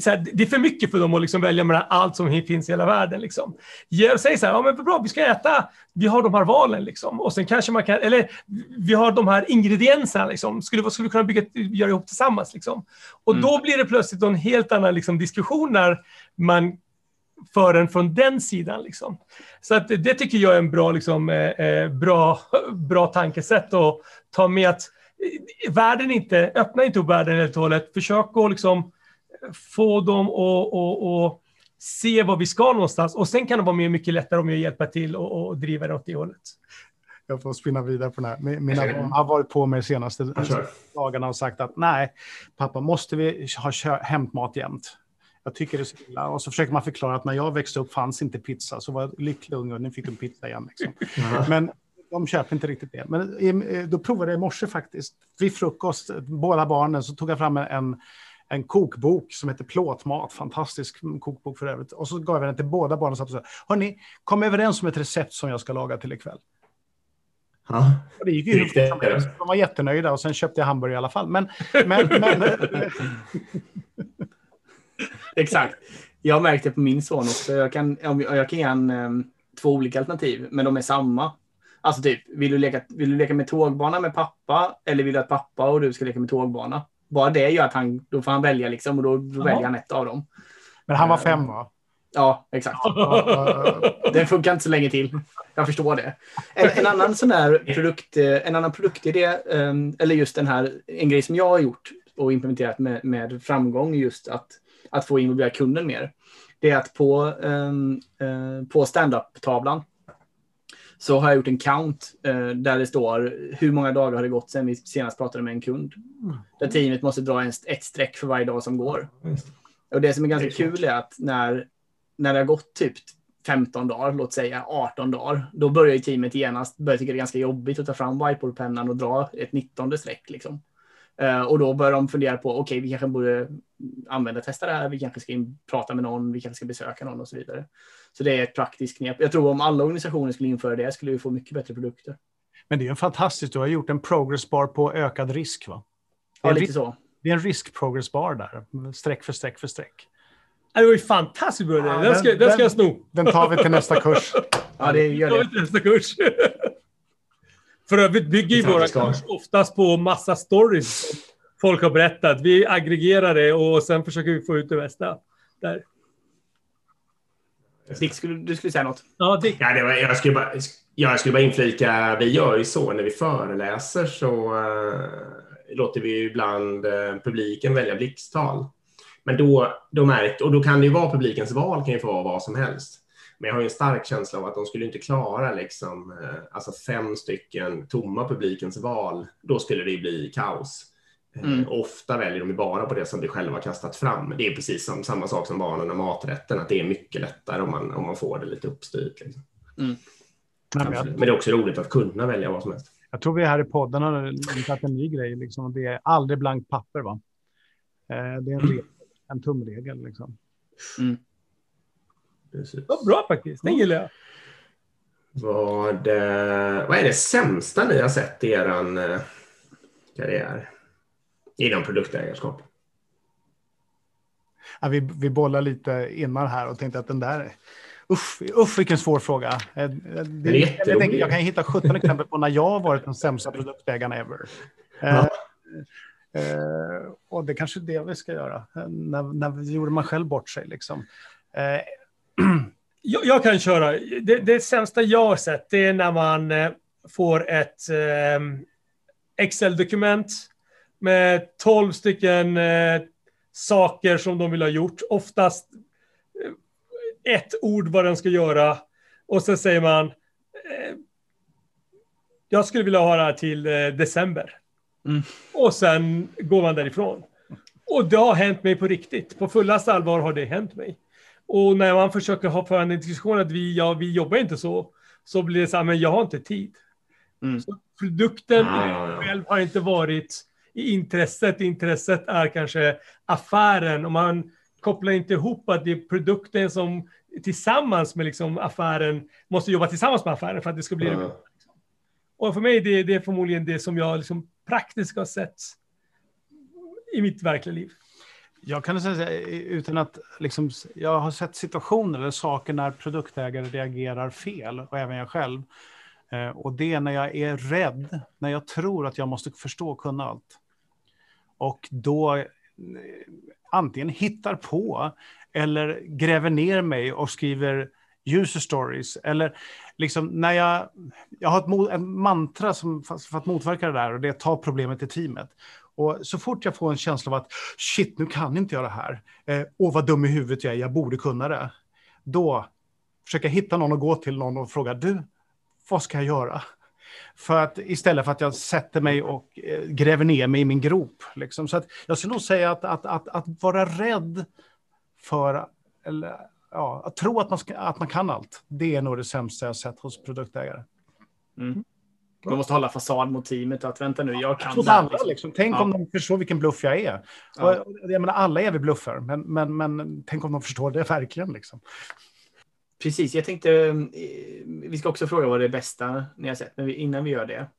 så här, det är för mycket för dem att liksom välja mellan allt som finns i hela världen. Liksom. Ge, säg så här, ja, men bra, vi ska äta, vi har de här valen. Liksom. Och sen kanske man kan, eller vi har de här ingredienserna. Liksom. Skulle, skulle vi kunna bygga, göra ihop tillsammans? Liksom. Och
Mm.
då blir det plötsligt en helt annan liksom, diskussion när man för den från den sidan. Liksom. Så att det tycker jag är en bra, liksom, eh, eh, bra, bra tankesätt att ta med att världen inte, öppna inte upp världen helt och hållet. Försök att liksom få dem att se var vi ska någonstans. Och sen kan det vara mycket lättare om jag hjälper till och, och driver det åt det hållet.
Jag får spinna vidare på den här. Mi- Mina barn har varit på mig de senaste dagarna och sagt att nej, pappa, måste vi ha hämtmat jämt? Jag tycker det är så illa. Och så försöker man förklara att när jag växte upp fanns inte pizza, så var jag lycklig unge och nu fick de pizza igen. Liksom. Men de köper inte riktigt det. Men eh, då provade jag i morse faktiskt. Vid frukost, båda barnen, så tog jag fram en, en kokbok som heter Plåtmat. Fantastisk kokbok för övrigt. Och så gav jag den till båda barnen och sa, hörni, kom överens om ett recept som jag ska laga till ikväll.
Ja.
Och det gick ju
Hur.
De var jättenöjda och sen köpte jag hamburgare i alla fall. Men, men, men
Exakt. Jag märkte på min son också. Jag kan, om jag kan ge han em, två olika alternativ, men de är samma. Alltså typ, vill du leka, vill du leka med tågbana med pappa eller vill du att pappa och du ska leka med tågbana? Bara det gör att han, då får han välja liksom och då, då väljer han ett av dem.
men han var fem va?
Ja, exakt. Den funkar inte så länge till. Jag förstår det. En, en annan sån här produkt, eh, en annan produktidé, eh, eller just den här, en grej som jag har gjort och implementerat med, med framgång, just att, att få involvera kunden mer. Det är att på, ehm, eh, på stand-up-tavlan så har jag gjort en count eh, där det står hur många dagar har det gått sedan vi senast pratade med en kund. Där teamet måste dra en, ett streck för varje dag som går. Och det som är ganska kul är att när, när det har gått typ 15 dagar, låt säga 18 dagar, då börjar ju teamet genast börja tycka det är ganska jobbigt att ta fram whiteboardpennan och dra ett 19 streck. Liksom. Eh, och då börjar de fundera på, okej, vi kanske borde använda testa det här, vi kanske ska in, prata med någon, vi kanske ska besöka någon och så vidare. Så det är ett praktiskt knep. Jag tror om alla organisationer skulle införa det skulle vi få mycket bättre produkter.
Men det är ju fantastiskt. Du har gjort en progress bar på ökad risk va? Det
Ja,
är,
lite så.
det är en risk progress bar där. Streck för streck för streck.
Det var ju fantastiskt bra.
Ja,
den, ska,
den-
den ska jag sno.
Den tar vi till nästa kurs.
Ja, det gör det.
vet nästa kurs. För övrigt bygger ju våra kurs oftast på massa stories folk har berättat. Vi aggregerar det och sen försöker vi få ut det bästa. Där.
Dick, skulle, du skulle säga något?
Ja, det,
Ja, det var, jag, skulle bara, jag skulle bara inflika, vi gör ju så när vi föreläser så eh, låter vi ibland eh, publiken välja blixttal. Men då, då märkt, och då kan det ju vara publikens val kan ju få vara vad som helst. Men jag har ju en stark känsla av att de skulle inte klara liksom, eh, alltså fem stycken tomma publikens val. Då skulle det ju bli kaos. Eh,
Mm.
Ofta väljer de bara på det som de själva har kastat fram. Det är precis som, samma sak som barnen och maträtten, att det är mycket lättare om man, om man får det lite uppstyrt. Liksom.
Nej, men jag.
Men det är också roligt att kunna välja vad som helst.
jag tror vi här i podden har hittat en ny grej. Liksom. Det är aldrig blankt papper. Va? Eh, Det är en, regel, en tumregel. Liksom.
Precis.
var bra faktiskt. Den gillar jag.
Vad, eh, vad är det sämsta ni har sett i er karriär? Inom produktägarskap?
Ja, vi, vi bollar lite innan här och tänkte att den där... Usch, usch vilken svår fråga. Eh, Det,
är
jag, tänker, jag kan hitta 17 exempel på när jag har varit den sämsta produktägaren ever. Eh,
Ja.
eh, och det kanske är det vi ska göra. Eh, när, när gjorde man själv bort sig? Liksom. Eh,
Jag, jag kan köra. Det, det sämsta jag har sett det är när man eh, får ett eh, Excel-dokument med 12 stycken eh, saker som de vill ha gjort. Oftast eh, ett ord vad den ska göra. Och så säger man eh, jag skulle vilja ha det här till eh, december.
Mm.
Och sen går man därifrån. Och det har hänt mig på riktigt. På fullaste allvar har det hänt mig. Och när man försöker ha för en diskussion att vi, ja, vi jobbar inte så, så blir det så här, men jag har inte tid.
Mm.
Så produkten
ja.
själv har inte varit intresset. Intresset är kanske affären och man kopplar inte ihop att det är produkten som tillsammans med liksom affären måste jobba tillsammans med affären för att det ska bli det
Ja.
och för mig det, det är förmodligen det som jag liksom praktiskt har sett i mitt verkliga liv.
Jag kan säga utan att liksom, jag har sett situationer eller saker när produktägare reagerar fel och även jag själv. Eh, och det är när jag är rädd, när jag tror att jag måste förstå och kunna allt. Och då antingen hittar på eller gräver ner mig och skriver user stories. Eller liksom när jag, jag har ett, mo- en mantra som, för för att motverka det där och det är att ta problemet till teamet. Och så fort jag får en känsla av att shit, nu kan inte jag det här. Eh, åh, vad dum i huvudet jag är, jag borde kunna det. Då försöker jag hitta någon och gå till någon och fråga, du, vad ska jag göra? För att istället för att jag sätter mig och eh, gräver ner mig i min grop. Liksom. Så att jag skulle nog säga att, att, att, att vara rädd för, eller ja, att tro att man, ska, att man kan allt, det är nog det sämsta jag sett hos produktägare.
Man måste hålla fasad mot teamet och att vänta nu, jag kan det
alla,
liksom.
liksom. Tänk
Ja.
om de förstår vilken bluff jag är.
Ja.
Och, jag menar, alla är vi bluffer, men, men, men tänk om de förstår det verkligen. Liksom.
Precis, jag tänkte, eh, vi ska också fråga vad det är bästa ni har sett, men innan vi gör det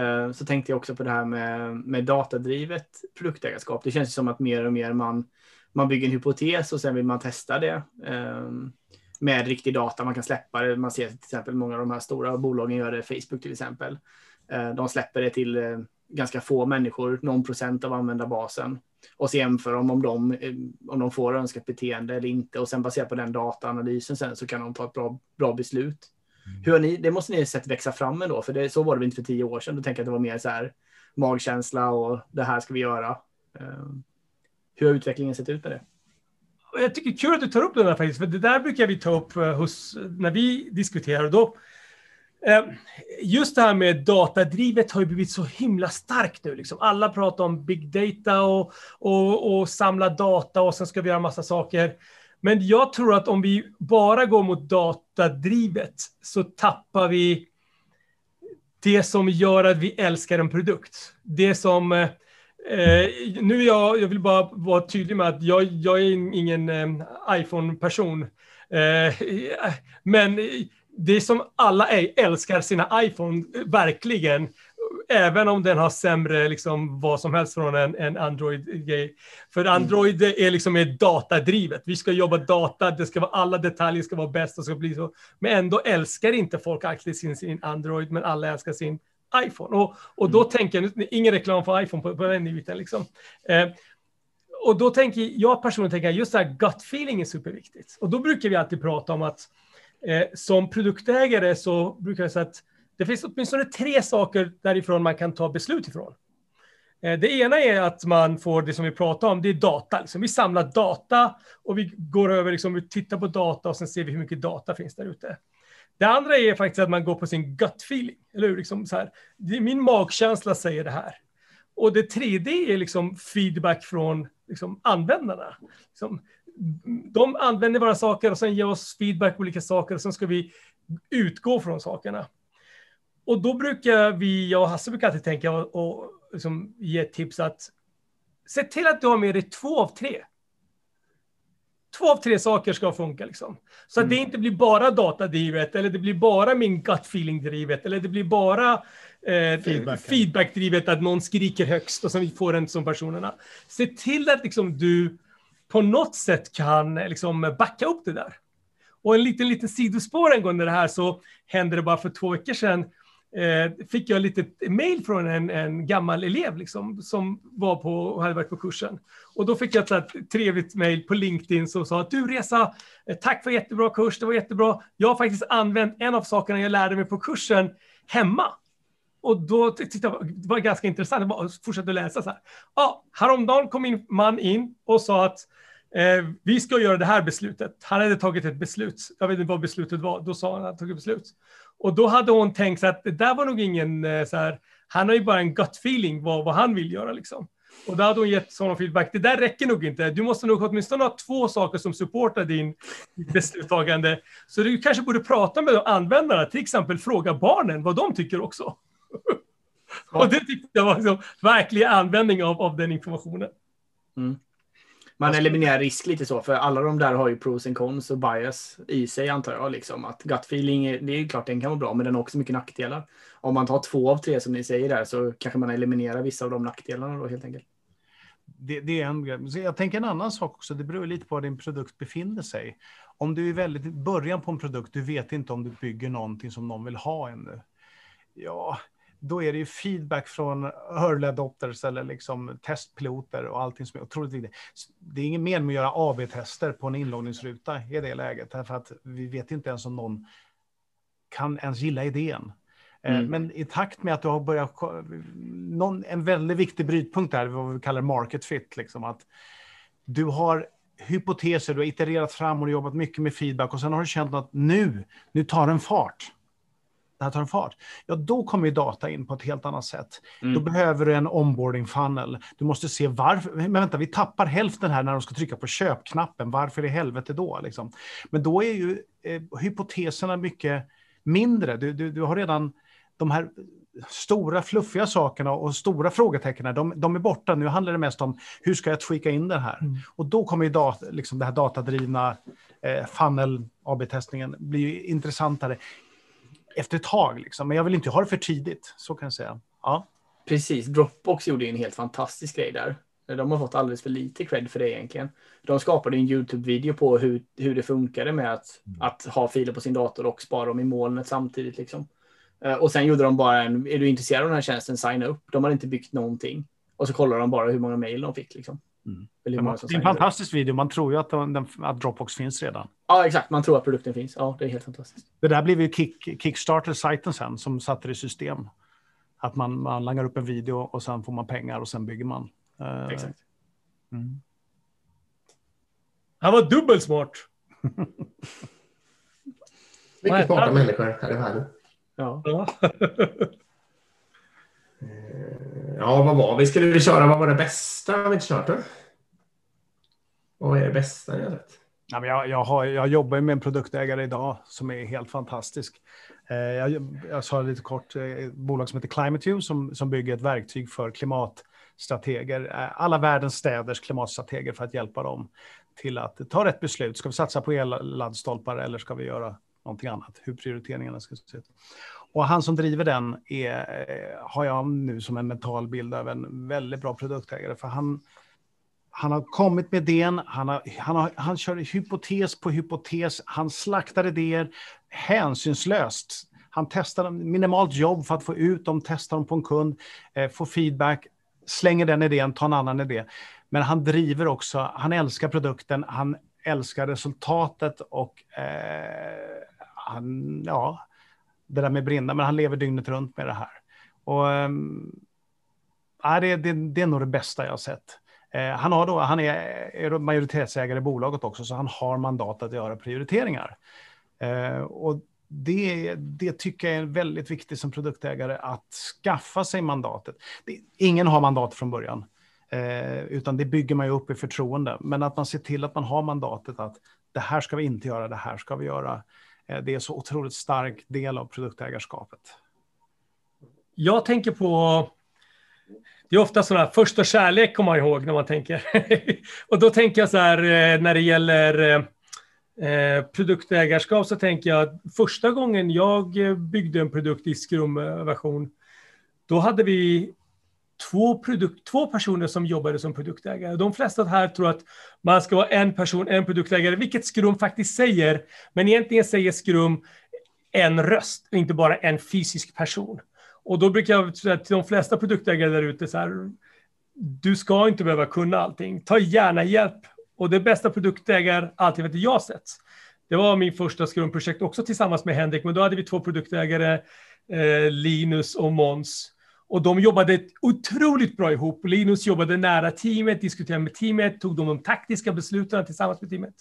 eh, så tänkte jag också på det här med, med datadrivet produktägarskap. Det känns ju som att mer och mer man, man bygger en hypotes och sen vill man testa det ehm, med riktig data. Man kan släppa det. Man ser till exempel många av de här stora bolagen gör det, Facebook till exempel. Eh, de släpper det till ganska få människor, någon procent av användarbasen och så jämför de om de, eh, om de får önskat beteende eller inte och sen baserat på den dataanalysen sen så kan de ta ett bra, bra beslut. Hur har ni, det måste ni ha sett växa fram ändå, för det, så var det väl inte för tio år sedan. Då tänker jag att det var mer så här magkänsla och det här ska vi göra. Eh, Hur har utvecklingen sett ut med det?
Jag tycker det är kul att du tar upp det där faktiskt, för det där brukar vi ta upp eh, hos, när vi diskuterar. Då, Ehm, just det här med datadrivet har ju blivit så himla starkt nu. Liksom. Alla pratar om big data och, och, och samla data och sen ska vi göra massa saker. Men jag tror att om vi bara går mot datadrivet så tappar vi det som gör att vi älskar en produkt. Det som eh, eh nu jag, jag vill bara vara tydlig med att jag, jag är ingen eh, iPhone-person. Eh, men det är som alla älskar sina iPhone, verkligen. Även om den har sämre, liksom, vad som helst från en, en Android-grej. För Android är liksom är datadrivet. Vi ska jobba data, det ska vara, alla detaljer ska vara bäst och ska bli så. Men ändå älskar inte folk alltid sin, sin Android, men alla älskar sin iPhone. Och, och då tänker jag, ingen reklam för iPhone på, på den nivån liksom. Eh, och då tänker jag personligen tänker just det här gut feeling är superviktigt. Och då brukar vi alltid prata om att eh, som produktägare så brukar jag säga att det finns åtminstone tre saker därifrån man kan ta beslut ifrån. Eh, det ena är att man får det som vi pratar om, det är data. Liksom. Vi samlar data och vi går över, liksom, vi tittar på data och sen ser vi hur mycket data finns där ute. Det andra är faktiskt att man går på sin gut feeling, eller hur? Liksom så här, det, min magkänsla säger det här. Och det tredje är liksom feedback från liksom, användarna. Liksom, de använder våra saker och sen ger oss feedback på olika saker och sen ska vi utgå från sakerna. Och då brukar vi, jag och Hasse brukar alltid tänka och, och liksom ge tips att se till att du har med dig två av tre. Två av tre saker ska funka liksom. Så att det inte blir bara datadrivet eller det blir bara min gut feeling drivet eller det blir bara eh, feedback-drivet att någon skriker högst och sen vi får den som personerna. Se till att liksom du på något sätt kan eh, liksom backa upp det där. Och en liten, liten sidospår angående det här så hände det bara för två veckor sedan. eh, fick jag lite mail från en, en gammal elev liksom, som var på och hade varit på kursen. Och då fick jag ett trevligt mail på LinkedIn som sa att du Resa, eh, tack för jättebra kurs, det var jättebra. Jag har faktiskt använt en av sakerna jag lärde mig på kursen hemma. Och då tyckte jag det var ganska intressant. Jag fortsatte läsa så här. Ja, häromdagen kom min man in och sa att eh, vi ska göra det här beslutet. Han hade tagit ett beslut. Jag vet inte vad beslutet var. Då sa han att han tagit beslut. Och då hade hon tänkt sig att det där var nog ingen eh, så här. Han har ju bara en gut feeling vad, vad han vill göra liksom. Och då hade hon gett sån feedback. Det där räcker nog inte. Du måste nog åtminstone ha två saker som supportar din beslutstagande. Så du kanske borde prata med användarna, till exempel fråga barnen vad de tycker också. Och det tyckte jag var liksom verklig användning av, av den informationen.
Mm. Man eliminerar risk lite så, för alla de där har ju pros and cons och bias i sig antar jag. Liksom. Att gut feeling, det är klart den kan vara bra, men den har också mycket nackdelar. Om man tar två av tre som ni säger där så kanske man eliminerar vissa av de nackdelarna då helt enkelt.
Det, det är en grej. Jag tänker en annan sak också. Det beror lite på var din produkt befinner sig. Om du är väldigt i början på en produkt, du vet inte om du bygger någonting som någon vill ha ännu. Ja, då är det ju feedback från early adopters eller liksom testpiloter och allting som är otroligt viktigt. Det är ingen mening med att göra AB-tester på en inloggningsruta i det läget, därför att vi vet inte ens om någon kan ens gilla idén. Eh, mm. Men i takt med att du har börjat, någon, en väldigt viktig brytpunkt här, vad vi kallar market fit, liksom att du har hypoteser, du har itererat fram och jobbat mycket med feedback och sen har du känt att nu, nu tar den fart det här tar fart, ja då kommer ju data in på ett helt annat sätt. Mm. Då behöver du en onboarding funnel. Du måste se varför, men vänta, vi tappar hälften här när de ska trycka på köpknappen, varför i helvete då? Liksom? Men då är ju eh, hypoteserna mycket mindre. Du, du, du har redan de här stora fluffiga sakerna och stora frågetecknen, de, de, är borta. Nu handlar det mest om hur ska jag tweaka in det här? Mm. Och då kommer ju data, liksom det här datadrivna eh, funnel AB-testningen bli intressantare efter ett tag. Liksom. Men jag vill inte ha det för tidigt, så kan jag säga. Ja.
Precis, Dropbox gjorde en helt fantastisk grej där. De har fått alldeles för lite cred för det egentligen. De skapade en YouTube-video på hur, hur det funkade med att, mm. att ha filer på sin dator och spara dem i molnet samtidigt. Liksom. Eh, och sen gjorde de bara en, är du intresserad av den här tjänsten, signa upp. De hade inte byggt någonting. Och så kollade de bara hur många mejl de fick. Liksom.
Mm. Det är en fantastisk video. Man tror ju att, den, att Dropbox finns redan.
Ja, exakt. Man tror att produkten finns. Ja, det är helt fantastiskt.
Det där blev ju kick, Kickstarter-sajten sen som satte det i system. Att man, man langar upp en video och sen får man pengar och sen bygger man.
Uh, exakt. Mm.
Han var dubbelsmart.
Mycket smarta människor här i världen.
Ja.
Eh, ja, vad var vi? Skulle vi köra vad var det bästa vi inte kört? Då? Vad är det bästa ni har sett?
Ja, men jag, jag, har, jag jobbar med en produktägare idag som är helt fantastisk. Eh, jag, jag sa lite kort, ett bolag som heter ClimateU som, som bygger ett verktyg för klimatstrateger, alla världens städers klimatstrateger för att hjälpa dem till att ta rätt beslut. Ska vi satsa på elladdstolpar eller ska vi göra någonting annat? Hur prioriteringarna ska se ut. Och han som driver den är, eh, har jag nu som en mental bild av en väldigt bra produktägare. För han, han har kommit med idén, han, har, han, har, han kör hypotes på hypotes, han slaktar idéer hänsynslöst. Han testar minimalt jobb för att få ut dem, testar dem på en kund, eh, får feedback, slänger den idén, tar en annan idé. Men han driver också, han älskar produkten, han älskar resultatet och eh, han, ja, det där med brinna, men han lever dygnet runt med det här. Och, äh, det, det, det är nog det bästa jag har sett. Eh, han, har då, han är, är majoritetsägare i bolaget också, så han har mandat att göra prioriteringar. Eh, och det, det tycker jag är väldigt viktigt som produktägare, att skaffa sig mandatet. Det, ingen har mandat från början, eh, utan det bygger man ju upp i förtroende. Men att man ser till att man har mandatet att det här ska vi inte göra, det här ska vi göra. Eh, det är så otroligt stark del av produktägarskapet.
Jag tänker på det är ofta sådana här första kärlek kommer man ihåg när man tänker. och då tänker jag så här eh, när det gäller eh, eh, produktägarskap så tänker jag att första gången jag byggde en produkt i Scrum-version, då hade vi två, produkt, två personer som jobbade som produktägare. De flesta här tror att man ska vara en person, en produktägare, vilket Skrum faktiskt säger. Men egentligen säger Skrum en röst inte bara en fysisk person. Och då brukar jag säga till de flesta produktägare där ute så här, du ska inte behöva kunna allting. Ta gärna hjälp. Och det bästa produktägaralternativet jag sett, det var min första Scrum-projekt också tillsammans med Henrik, men då hade vi två produktägare, eh, Linus och Måns. Och de jobbade otroligt bra ihop. Linus jobbade nära teamet, diskuterade med teamet, tog de, de taktiska besluten tillsammans med teamet.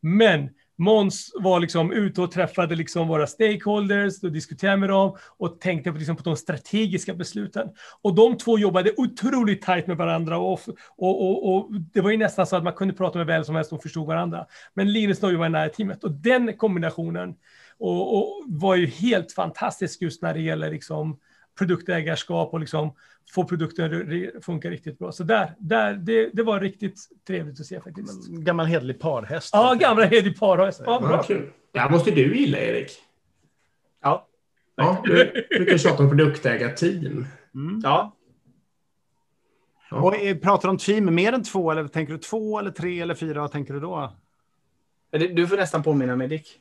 Men Måns var liksom ute och träffade liksom våra stakeholders och diskuterade med dem och tänkte på, liksom på de strategiska besluten. Och de två jobbade otroligt tajt med varandra och, och, och, och, det var ju nästan så att man kunde prata med vem som helst och förstod varandra. Men Linus och jag var nära teamet och den kombinationen och, och, var ju helt fantastisk just när det gäller liksom produktägarskap och liksom få produkten att funka riktigt bra. Så där, där det, det var riktigt trevligt att se faktiskt.
Gammal hederlig parhäst.
Ja, gamla hederlig parhäst. Ja, bra.
kul. Det här måste du gilla, Erik.
Ja.
Ja, du brukar tjata om produktägarteam.
Mm. Ja.
Ja. Och eh, pratar du om team mer än två, eller tänker du två, eller tre, eller fyra? Vad tänker du då?
Du får nästan påminna mig, Dick.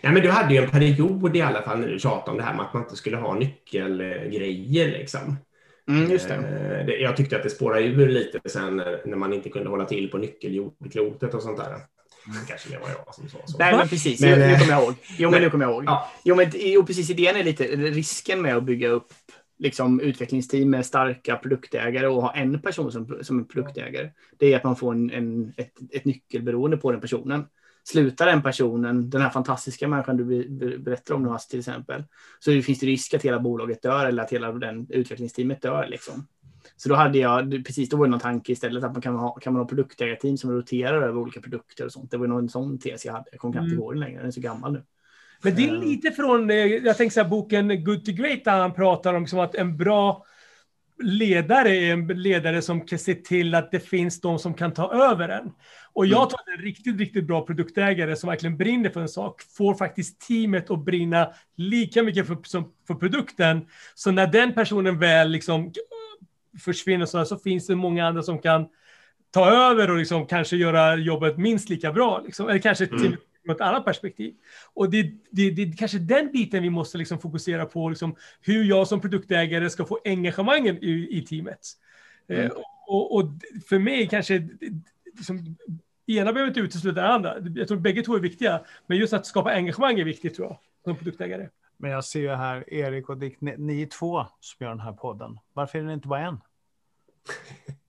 Ja, men du hade ju en period i alla fall när du tjatade om det här med att man inte skulle ha nyckelgrejer. Liksom.
Mm, just det.
Eh, jag tyckte att det spårade ur lite sen när man inte kunde hålla till på nyckeljordklotet och sånt där. Mm. Kanske det var jag som sa så.
Nej, men precis. Men, nu kommer jag ihåg. Jo, men nu kommer jag ihåg. Ja. Jo, men jo, precis. Idén är lite risken med att bygga upp liksom, utvecklingsteam med starka produktägare och ha en person som, som en produktägare. Det är att man får en, en ett, ett nyckelberoende på den personen slutar den personen, den här fantastiska människan du berättar om nu, till exempel, så finns det risk att hela bolaget dör eller att hela den utvecklingsteamet dör. Liksom. Så då hade jag, precis då var det någon tanke istället att man kan ha, kan man ha produktägarteam som roterar över olika produkter och sånt. Det var någon sån tes jag hade. Jag kommer knappt mm. ihåg den längre, den är så gammal nu.
Men det är eh. lite från, eh, jag tänker så här, boken Good to Great där han pratar om liksom att en bra ledare är en ledare som kan se till att det finns de som kan ta över en. Och jag mm. tror att en riktigt, riktigt bra produktägare som verkligen brinner för en sak får faktiskt teamet att brinna lika mycket för, som för produkten. Så när den personen väl liksom försvinner så, så finns det många andra som kan ta över och liksom kanske göra jobbet minst lika bra. Liksom. Eller kanske mm. Till ett annat perspektiv. Och det, det, det är kanske den biten vi måste liksom fokusera på, liksom, hur jag som produktägare ska få engagemangen i, i teamet. Mm. Eh, och, och, för mig kanske, liksom, ena behöver inte utesluta det andra. Jag tror bägge två är viktiga, men just att skapa engagemang är viktigt tror jag, som produktägare.
Men jag ser ju här, Erik och Dick, ni, ni är två som gör den här podden. Varför är det inte bara en?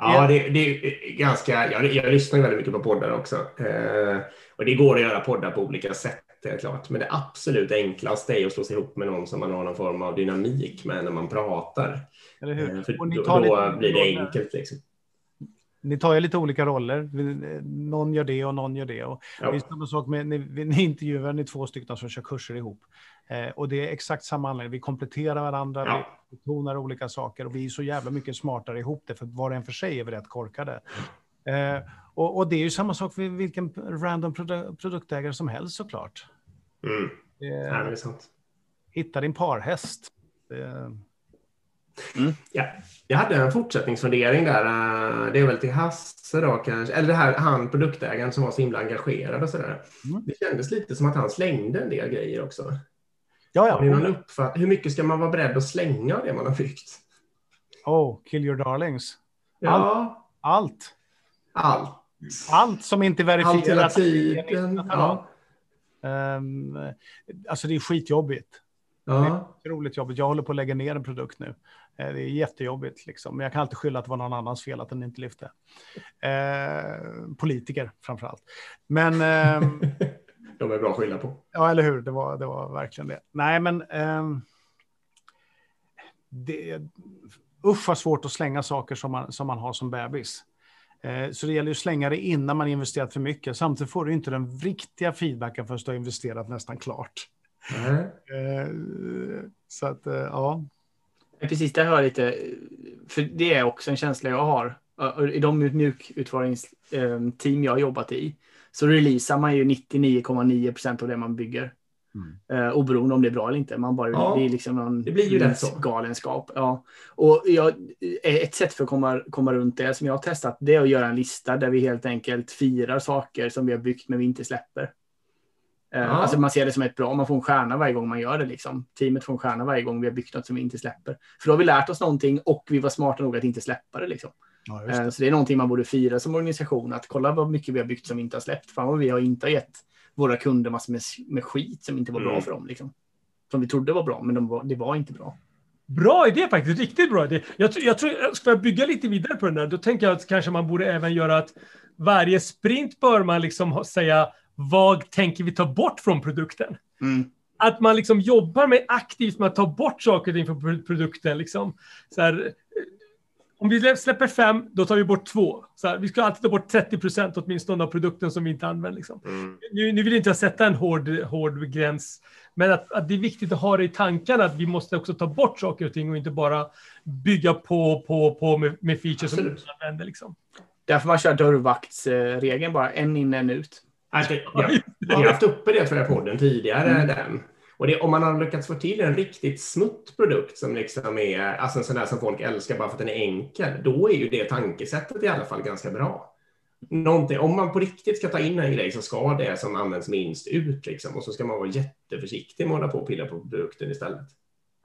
Ja, det, det, är ganska... Jag, jag lyssnar väldigt mycket på poddar också. Eh, och det går att göra poddar på olika sätt, är klart. Men det absolut enklaste är att slå sig ihop med någon som man har någon form av dynamik med när man pratar. Eller hur? Eh, för då, då blir det enkelt. Liksom.
Ni tar ju lite olika roller. Någon gör det och någon gör det. Och ja. Det är samma sak med, ni, ni intervjuar ni två stycken som kör kurser ihop. Eh, och det är exakt samma anledning. Vi kompletterar varandra, ja. vi betonar olika saker och vi är så jävla mycket smartare ihop det, för var och en för sig är vi rätt korkade. Eh, och, och, det är ju samma sak för vilken random produ produktägare som helst såklart.
Mm. Eh, ja, det är sant.
Hitta din parhäst. Eh,
Mm. Ja. Jag hade en fortsättningsfundering där. Eh, det är väl till Hasse då kanske, eller det här han produktägaren som var så himla engagerad och sådär. Mm. Det kändes lite som att han slängde en del grejer också.
Ja, ja.
Någon uppfatt... Hur mycket ska man vara beredd att slänga av det man har byggt?
Oh, kill your darlings.
Ja.
Allt.
Allt.
Allt som inte är verifierat.
Alternativen. Ja.
Um, alltså det är skitjobbigt.
Ja.
Det är otroligt jobbigt. Jag håller på att lägga ner en produkt nu. Eh, det är jättejobbigt, liksom. men jag kan alltid skylla att det var någon annans fel att den inte lyfte. Eh, politiker framför allt. Men... Eh,
De är bra att skylla på.
Ja, eller hur? Det var, det var verkligen det. Nej, men... Eh, det, usch vad svårt att slänga saker som man, som man har som bebis. Eh, så det gäller att slänga det innan man investerat för mycket. Samtidigt får du inte den riktiga feedbacken förrän du har investerat nästan klart. Mm. Så att, ja.
Precis, det hör lite, för det är också en känsla jag har. I de mjukutformningsteam jag har jobbat i så releasar man ju 99,9 procent av det man bygger. Mm. Uh, oberoende om det är bra eller inte. Man bara, ja, det är liksom någon
det blir ju rätt så.
galenskap. Ja. Och jag, ett sätt för att komma, komma runt det som jag har testat det är att göra en lista där vi helt enkelt firar saker som vi har byggt men vi inte släpper.
Ja.
Alltså man ser det som ett bra, man får en stjärna varje gång man gör det. Liksom. Teamet får en stjärna varje gång vi har byggt något som vi inte släpper. För då har vi lärt oss någonting och vi var smarta nog att inte släppa det. Liksom.
Ja,
Eh,
det.
Så det är någonting man borde fira som organisation. Att kolla vad mycket vi har byggt som vi inte har släppt. Fan vad vi har inte gett våra kunder massor med, med skit som inte var bra
Mm.
för dem. Liksom. Som vi trodde var bra, men de var, det var inte bra.
Bra idé faktiskt, riktigt bra idé. Jag, jag tror, ska jag bygga lite vidare på den där, då tänker jag att kanske man borde även göra att varje sprint bör man liksom säga vad tänker vi ta bort från produkten?
Mm.
Att man liksom jobbar med aktivt med att ta bort saker och ting från pro- produkten. Liksom. Så här, eh, om vi slä- släpper fem, då tar vi bort två. Så här, vi ska alltid ta bort 30 procent åtminstone av produkten som vi inte använder. Liksom.
Mm.
Nu, nu vill inte jag sätta en hård, hård gräns, men att, att det är viktigt att ha det i tankarna att vi måste också ta bort saker och ting och inte bara bygga på, på, på med, med features som vi
Absolut.
inte använder. Liksom.
Därför man kör dörrvaktsregeln bara, en in, en ut.
Jag, vi har haft uppe det tror jag podden tidigare.
Mm.
Den. Och det, om man har lyckats få till en riktigt smutt produkt som liksom är alltså en sån där som folk älskar bara för att den är enkel, då är ju det tankesättet i alla fall ganska bra. Någonting, om man på riktigt ska ta in en grej så ska det som används minst ut liksom, och så ska man vara jätteförsiktig med att hålla på och pilla på produkten istället.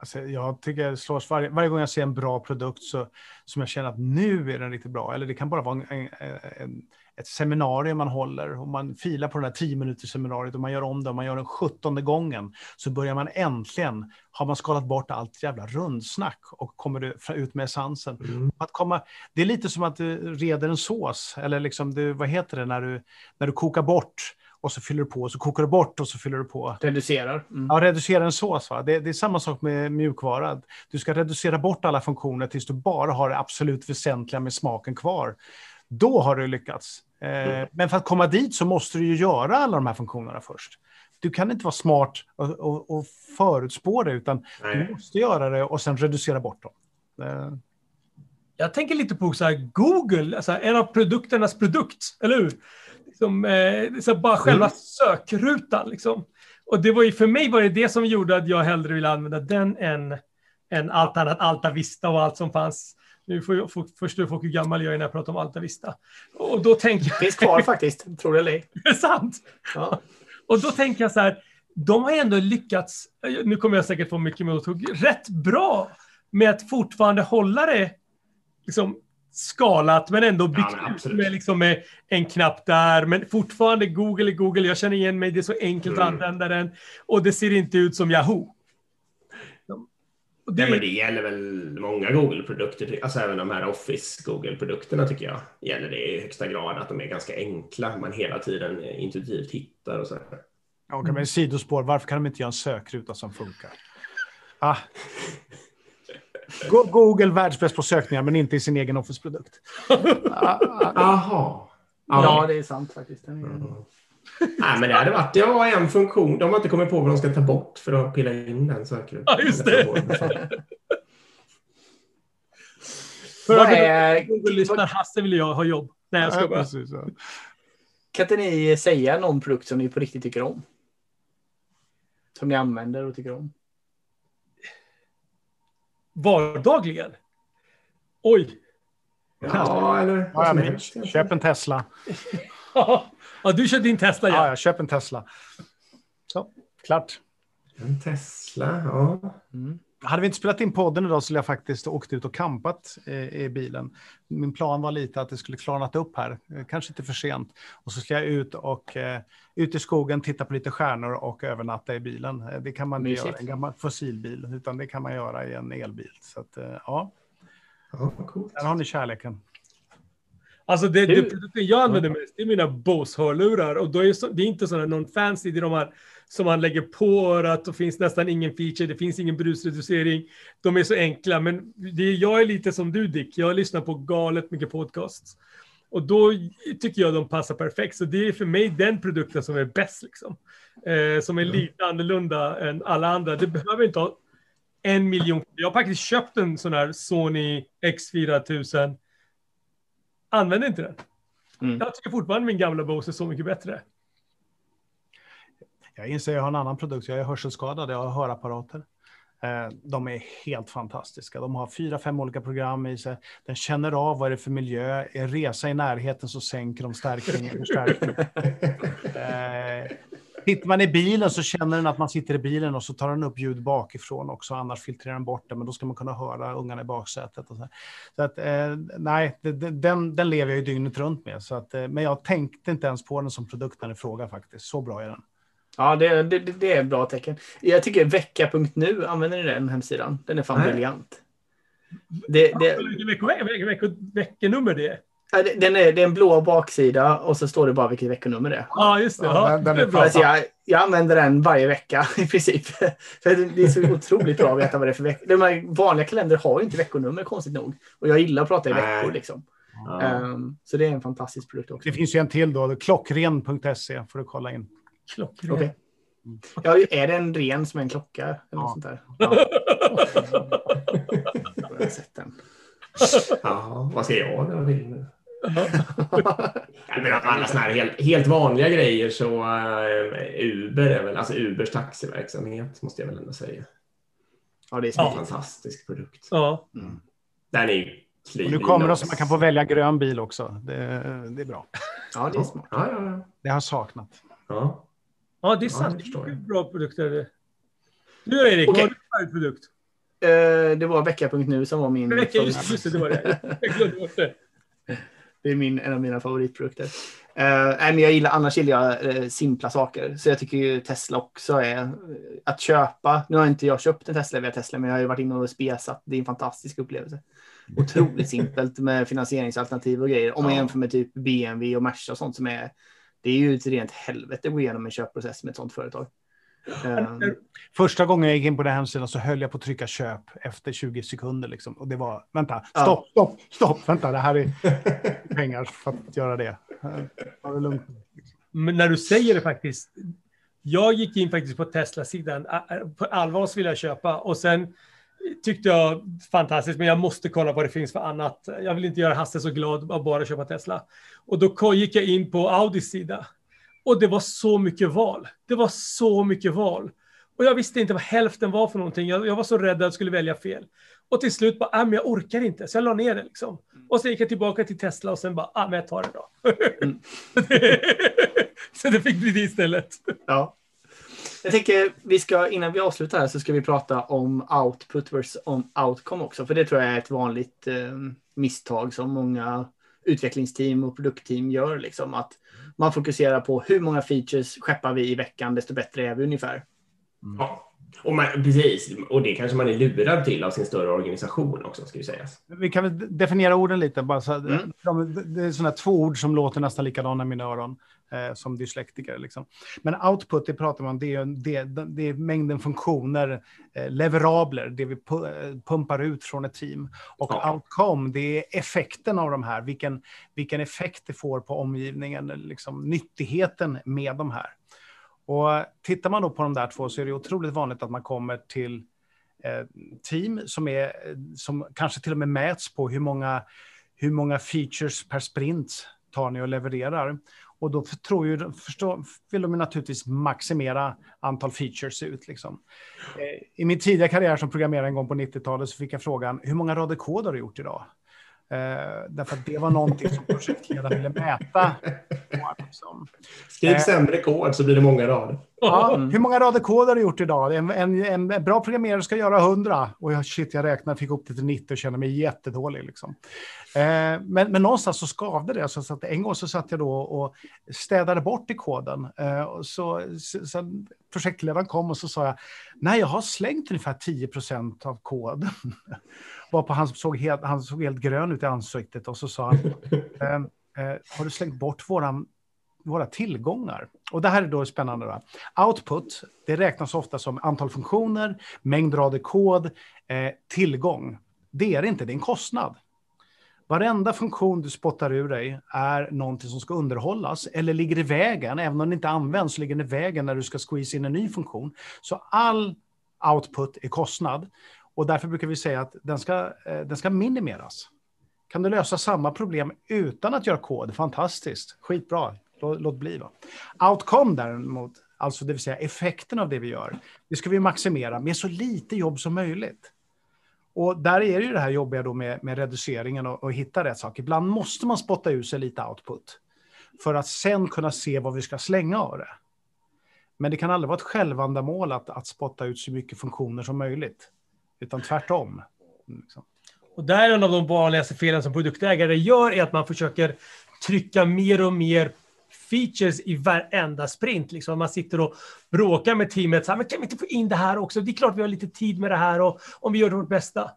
Alltså, jag tycker det slås varje, varje gång jag ser en bra produkt så, som jag känner att nu är den riktigt bra. Eller det kan bara vara en, en, ett seminarium man håller och man filar på det här 10 minuters seminariet och man gör om det och man gör den sjuttonde gången. Så börjar man äntligen, har man skalat bort allt jävla rundsnack och kommer ut med essensen. Att komma, det är lite som att du reder en sås, eller liksom du, vad heter det, när du, när du kokar bort och så fyller du på, och så kokar du bort och så fyller du på.
Reducerar. Mm.
Ja, reducera en sås. Va? Det, det är samma sak med mjukvara. Du ska reducera bort alla funktioner tills du bara har det absolut väsentliga med smaken kvar. Då har du lyckats. Eh, men för att komma dit så måste du ju göra alla de här funktionerna först. Du kan inte vara smart och, och, och förutspå det, utan du
Nej.
måste göra det och sen reducera bort dem. Eh,
Jag tänker lite på så Google, alltså en av produkternas produkt, eller hur? Liksom, eh, så bara själva
Mm.
sökrutan. Liksom. Och det var ju, för mig var det det som gjorde att jag hellre ville använda den än, än allt annat, Alta Vista och allt som fanns. Nu får jag, får, förstår folk hur gammal jag är när jag pratar om Alta Vista. Och då tänker jag,
Finns kvar faktiskt, tror det eller ej.
det är sant.
Ja.
Och då tänker jag så här, de har ändå lyckats, nu kommer jag säkert få mycket mothugg, rätt bra med att fortfarande hålla det liksom, skalat men ändå byggt
men
ut
absolut.
med, liksom, med en knapp där. Men fortfarande Google är Google, jag känner igen mig, det är så enkelt att
Mm.
använda den. Och det ser inte ut som Yahoo. Det,
Nej, men det gäller väl många Google-produkter, alltså även de här Office Google-produkterna tycker jag, gäller det i högsta grad att de är ganska enkla, man hela tiden intuitivt hittar och så. här.
Okej, men sidospår, varför kan de inte göra en sökruta som funkar? Ah. Go- Google världsbäst på sökningar, men inte i sin egen Office-produkt. Ah, ah,
Jaha.
ja, det är sant faktiskt. Är...
Nej, men det hade varit, det var en funktion, de har inte kommit på vad de ska ta bort för att pilla in den sökrutan.
Ja, just det.
Vad
för att
är-
Google lyssnar, Hasse vill jag ha jobb. Nej, jag ska
ja,
bara.
ja.
Kan inte ni säga någon produkt som ni på riktigt tycker om? Som ni använder och tycker om?
Vardagligen? Oj.
Ja, eller
Ja, men, köp en Tesla.
Ja, du kör din Tesla,
Ja,
ja.
köp en Tesla. Så, klart.
En Tesla, ja.
Hade vi inte spelat in podden idag så skulle jag faktiskt åkt ut och campat eh, i bilen. Min plan var lite att det skulle klarnat upp här, eh, kanske inte för sent. Och så ska jag ut och eh, ut i skogen, titta på lite stjärnor och övernatta i bilen. Det kan man inte göra i en gammal fossilbil, utan det kan man göra i en elbil. Så att, ja,
Ja, coolt.
där har ni kärleken.
Alltså det, det produkten jag använder mest, det är mina Bose-hörlurar. Och då är så, det är inte sådana någon fancy, det är de här som man lägger på örat och finns nästan ingen feature, det finns ingen brusreducering. De är så enkla, men det jag är lite som du Dick, jag lyssnar på galet mycket podcasts. Och då tycker jag de passar perfekt, så det är för mig den produkten som är bäst liksom. Eh, som är lite annorlunda än alla andra. Det behöver inte ha en miljon. Jag har faktiskt köpt en sån här Sony X4000 använder inte den.
Mm.
Jag tycker fortfarande min gamla Bose är så mycket bättre.
Jag inser att jag har en annan produkt. Jag är hörselskadad, jag har hörapparater. Eh, De är helt fantastiska. De har fyra, fem olika program i sig. Den känner av vad det är för miljö. Är resa i närheten så sänker de stärkning och förstärkning. Eh, Sitter man i bilen så känner den att man sitter i bilen och så tar den upp ljud bakifrån också, annars filtrerar den bort det, men då ska man kunna höra ungarna i baksätet. Och så. så att, eh, nej, det, det, den, den lever jag ju dygnet runt med. Så att, eh, men jag tänkte inte ens på den som produkten i fråga faktiskt. Så bra är den.
Ja, det, det, det är ett bra tecken. Jag tycker vecka.nu, använder ni den hemsidan? Den är fan
Nej.
briljant. Det, det,
Vilket vecko, veckonummer det är.
det- den är, det är en blå baksida och så står det bara vilket veckonummer det är.
Ja, just det.
Ja, den- den är
det är bra.
Alltså jag, jag använder den varje vecka i princip. För det det är så otroligt bra att veta vad det är för vecka. De här vanliga kalender har ju inte veckonummer konstigt nog. Och jag gillar att prata i veckor liksom.
Ja.
Ehm, så det är en fantastisk produkt också.
Det finns ju en till då, klockren.se får du kolla in.
Klockrent.
Okej. Ja, är det en ren som är en klocka? Eller
Ja.
något sånt där? Ja. Jag har sett den.
Ja, vad ska jag då till? Menar, alla såna här helt, helt vanliga grejer så eh, Uber är väl, alltså Ubers taxiverksamhet måste jag väl ändå säga.
Ja, det är
En
smart.
fantastisk produkt.
Ja.
Den är ju
nu kommer det så man kan få välja grön bil också. Det, det är bra.
Ja, det är smart.
Ja, ja, ja.
Det har saknat.
ja.
Ja, det är
Ja,
sant.
det
det är bra produkter. Nu Erik,
Okej.
vad har du för produkt?
Eh, det var vecka.nu som var min
Vecka, just, just det, var det. Det.
Det är min, en av mina favoritprodukter. Uh, nej, men jag gillar, annars gillar jag eh, simpla saker. Så jag tycker ju Tesla också är att köpa. Nu har inte jag köpt en Tesla via Tesla, men jag har ju varit inne och spesat. Det är en fantastisk upplevelse. Otroligt simpelt med finansieringsalternativ och grejer. Om man
Ja.
jämför med typ BMW och Merca och sånt som är. Det är ju ett rent helvete att gå igenom en köpprocess med ett sånt företag. Eh,
Första gången jag gick in på den hemsidan så höll jag på att trycka köp efter 20 sekunder. Liksom. Och det var, vänta,
Ja.
stopp, stopp, stopp, vänta, det här är pengar för att göra det. Det lugnt.
Men när du säger det faktiskt. Jag gick in faktiskt på Tesla-sidan. På allvar så ville jag köpa och sen tyckte jag fantastiskt, men jag måste kolla vad det finns för annat. Jag vill inte göra Hasse så glad av bara köpa Tesla. Och då gick jag in på Audis sida och det var så mycket val. Det var så mycket val. Och jag visste inte vad hälften var för någonting. Jag, jag var så rädd att jag skulle välja fel. Och till slut bara, ah, men jag orkar inte. Så jag la ner det liksom. Och så gick jag tillbaka till Tesla och sen bara, ah, men jag tar det då. så det fick bli det istället.
Ja. Jag tänker vi ska innan vi avslutar här så ska vi prata om output versus om outcome också. För det tror jag är ett vanligt eh, misstag som många utvecklingsteam och produktteam gör. Liksom, att man fokuserar på hur många features skeppar vi i veckan, desto bättre är vi ungefär.
Ja. Och man, precis, och det kanske man är lurad till av sin större organisation också, ska ju sägas.
Vi kan väl definiera orden lite. Bara så,
Mm.
de, det är sådana två ord som låter nästan likadana i mina öron eh, som dyslektiker. Liksom. Men output, det pratar man det är, det, det är mängden funktioner, eh, leverabler, det vi pu- pumpar ut från ett team. Och
Ja.
outcome, det är effekten av de här, vilken, vilken effekt det får på omgivningen, liksom nyttigheten med de här. Och tittar man då på de där två så är det otroligt vanligt att man kommer till eh, team som, är, som kanske till och med mäts på hur många, hur många features per sprint tar ni och levererar. Och då tror ju, förstå, vill de ju naturligtvis maximera antal features ut. Liksom. Eh, I min tidiga karriär som programmerare en gång på 90-talet så fick jag frågan, hur många rader kod har du gjort idag? Eh, därför att det var någonting som projektledaren ville mäta. Liksom.
Skriv
Eh.
sämre kod så blir det många rader.
Ja,
Mm.
Hur många rader kod har du gjort idag? En, en, en bra programmerare ska göra 100. Och jag, shit, jag räknade, fick upp det till 90 och kände mig jättedålig. Liksom. Eh, men, men någonstans så skavde det. Så, så att en gång så satt jag då och städade bort i koden. Eh, och så, så, så projektledaren kom och så sa jag, nej, jag har slängt ungefär 10 procent av koden. Varpå han såg, helt, han såg helt grön ut i ansiktet och så sa han, eh, eh, har du slängt bort våran våra tillgångar. Och det här är då spännande. Då. Output, det räknas ofta som antal funktioner, mängd rader kod, eh, tillgång. Det är det inte, det är en kostnad. Varenda funktion du spottar ur dig är någonting som ska underhållas eller ligger i vägen, även om den inte används, så ligger den i vägen när du ska squeeze in en ny funktion. Så all output är kostnad och därför brukar vi säga att den ska, eh, den ska minimeras. Kan du lösa samma problem utan att göra kod? Fantastiskt, skitbra. Låt, låt bli. Va? Outcome däremot, alltså det vill säga effekten av det vi gör, det ska vi maximera med så lite jobb som möjligt. Och där är det ju det här jobbiga då med, med reduceringen och, och hitta rätt sak. Ibland måste man spotta ur sig lite output för att sen kunna se vad vi ska slänga av det. Men det kan aldrig vara ett självändamål att, att spotta ut så mycket funktioner som möjligt. Utan tvärtom. Liksom.
Och där är en av de vanligaste felen som produktägare gör är att man försöker trycka mer och mer features i varenda sprint. Liksom. Man sitter och bråkar med teamet. Så här, men kan vi inte få in det här också? Det är klart vi har lite tid med det här och om vi gör vårt bästa.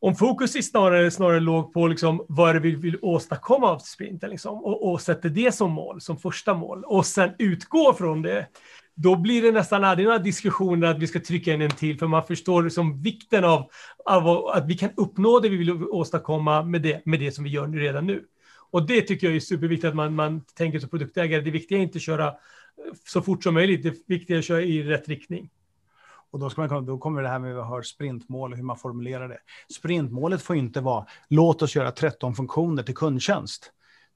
Om fokus är snarare, snarare låg på liksom, vad det vi vill åstadkomma av sprinten liksom, och, och sätter det som mål, som första mål och sen utgår från det, då blir det nästan aldrig några diskussioner att vi ska trycka in en till, för man förstår liksom vikten av, av att vi kan uppnå det vi vill åstadkomma med det, med det som vi gör redan nu. Och det tycker jag är superviktigt att man, man tänker som produktägare. Det viktiga är inte att köra eh, så fort som möjligt, det viktiga är att köra i rätt riktning.
Och då, ska man, då kommer det här med att höra sprintmål och hur man formulerar det. Sprintmålet får inte vara låt oss göra 13 funktioner till kundtjänst.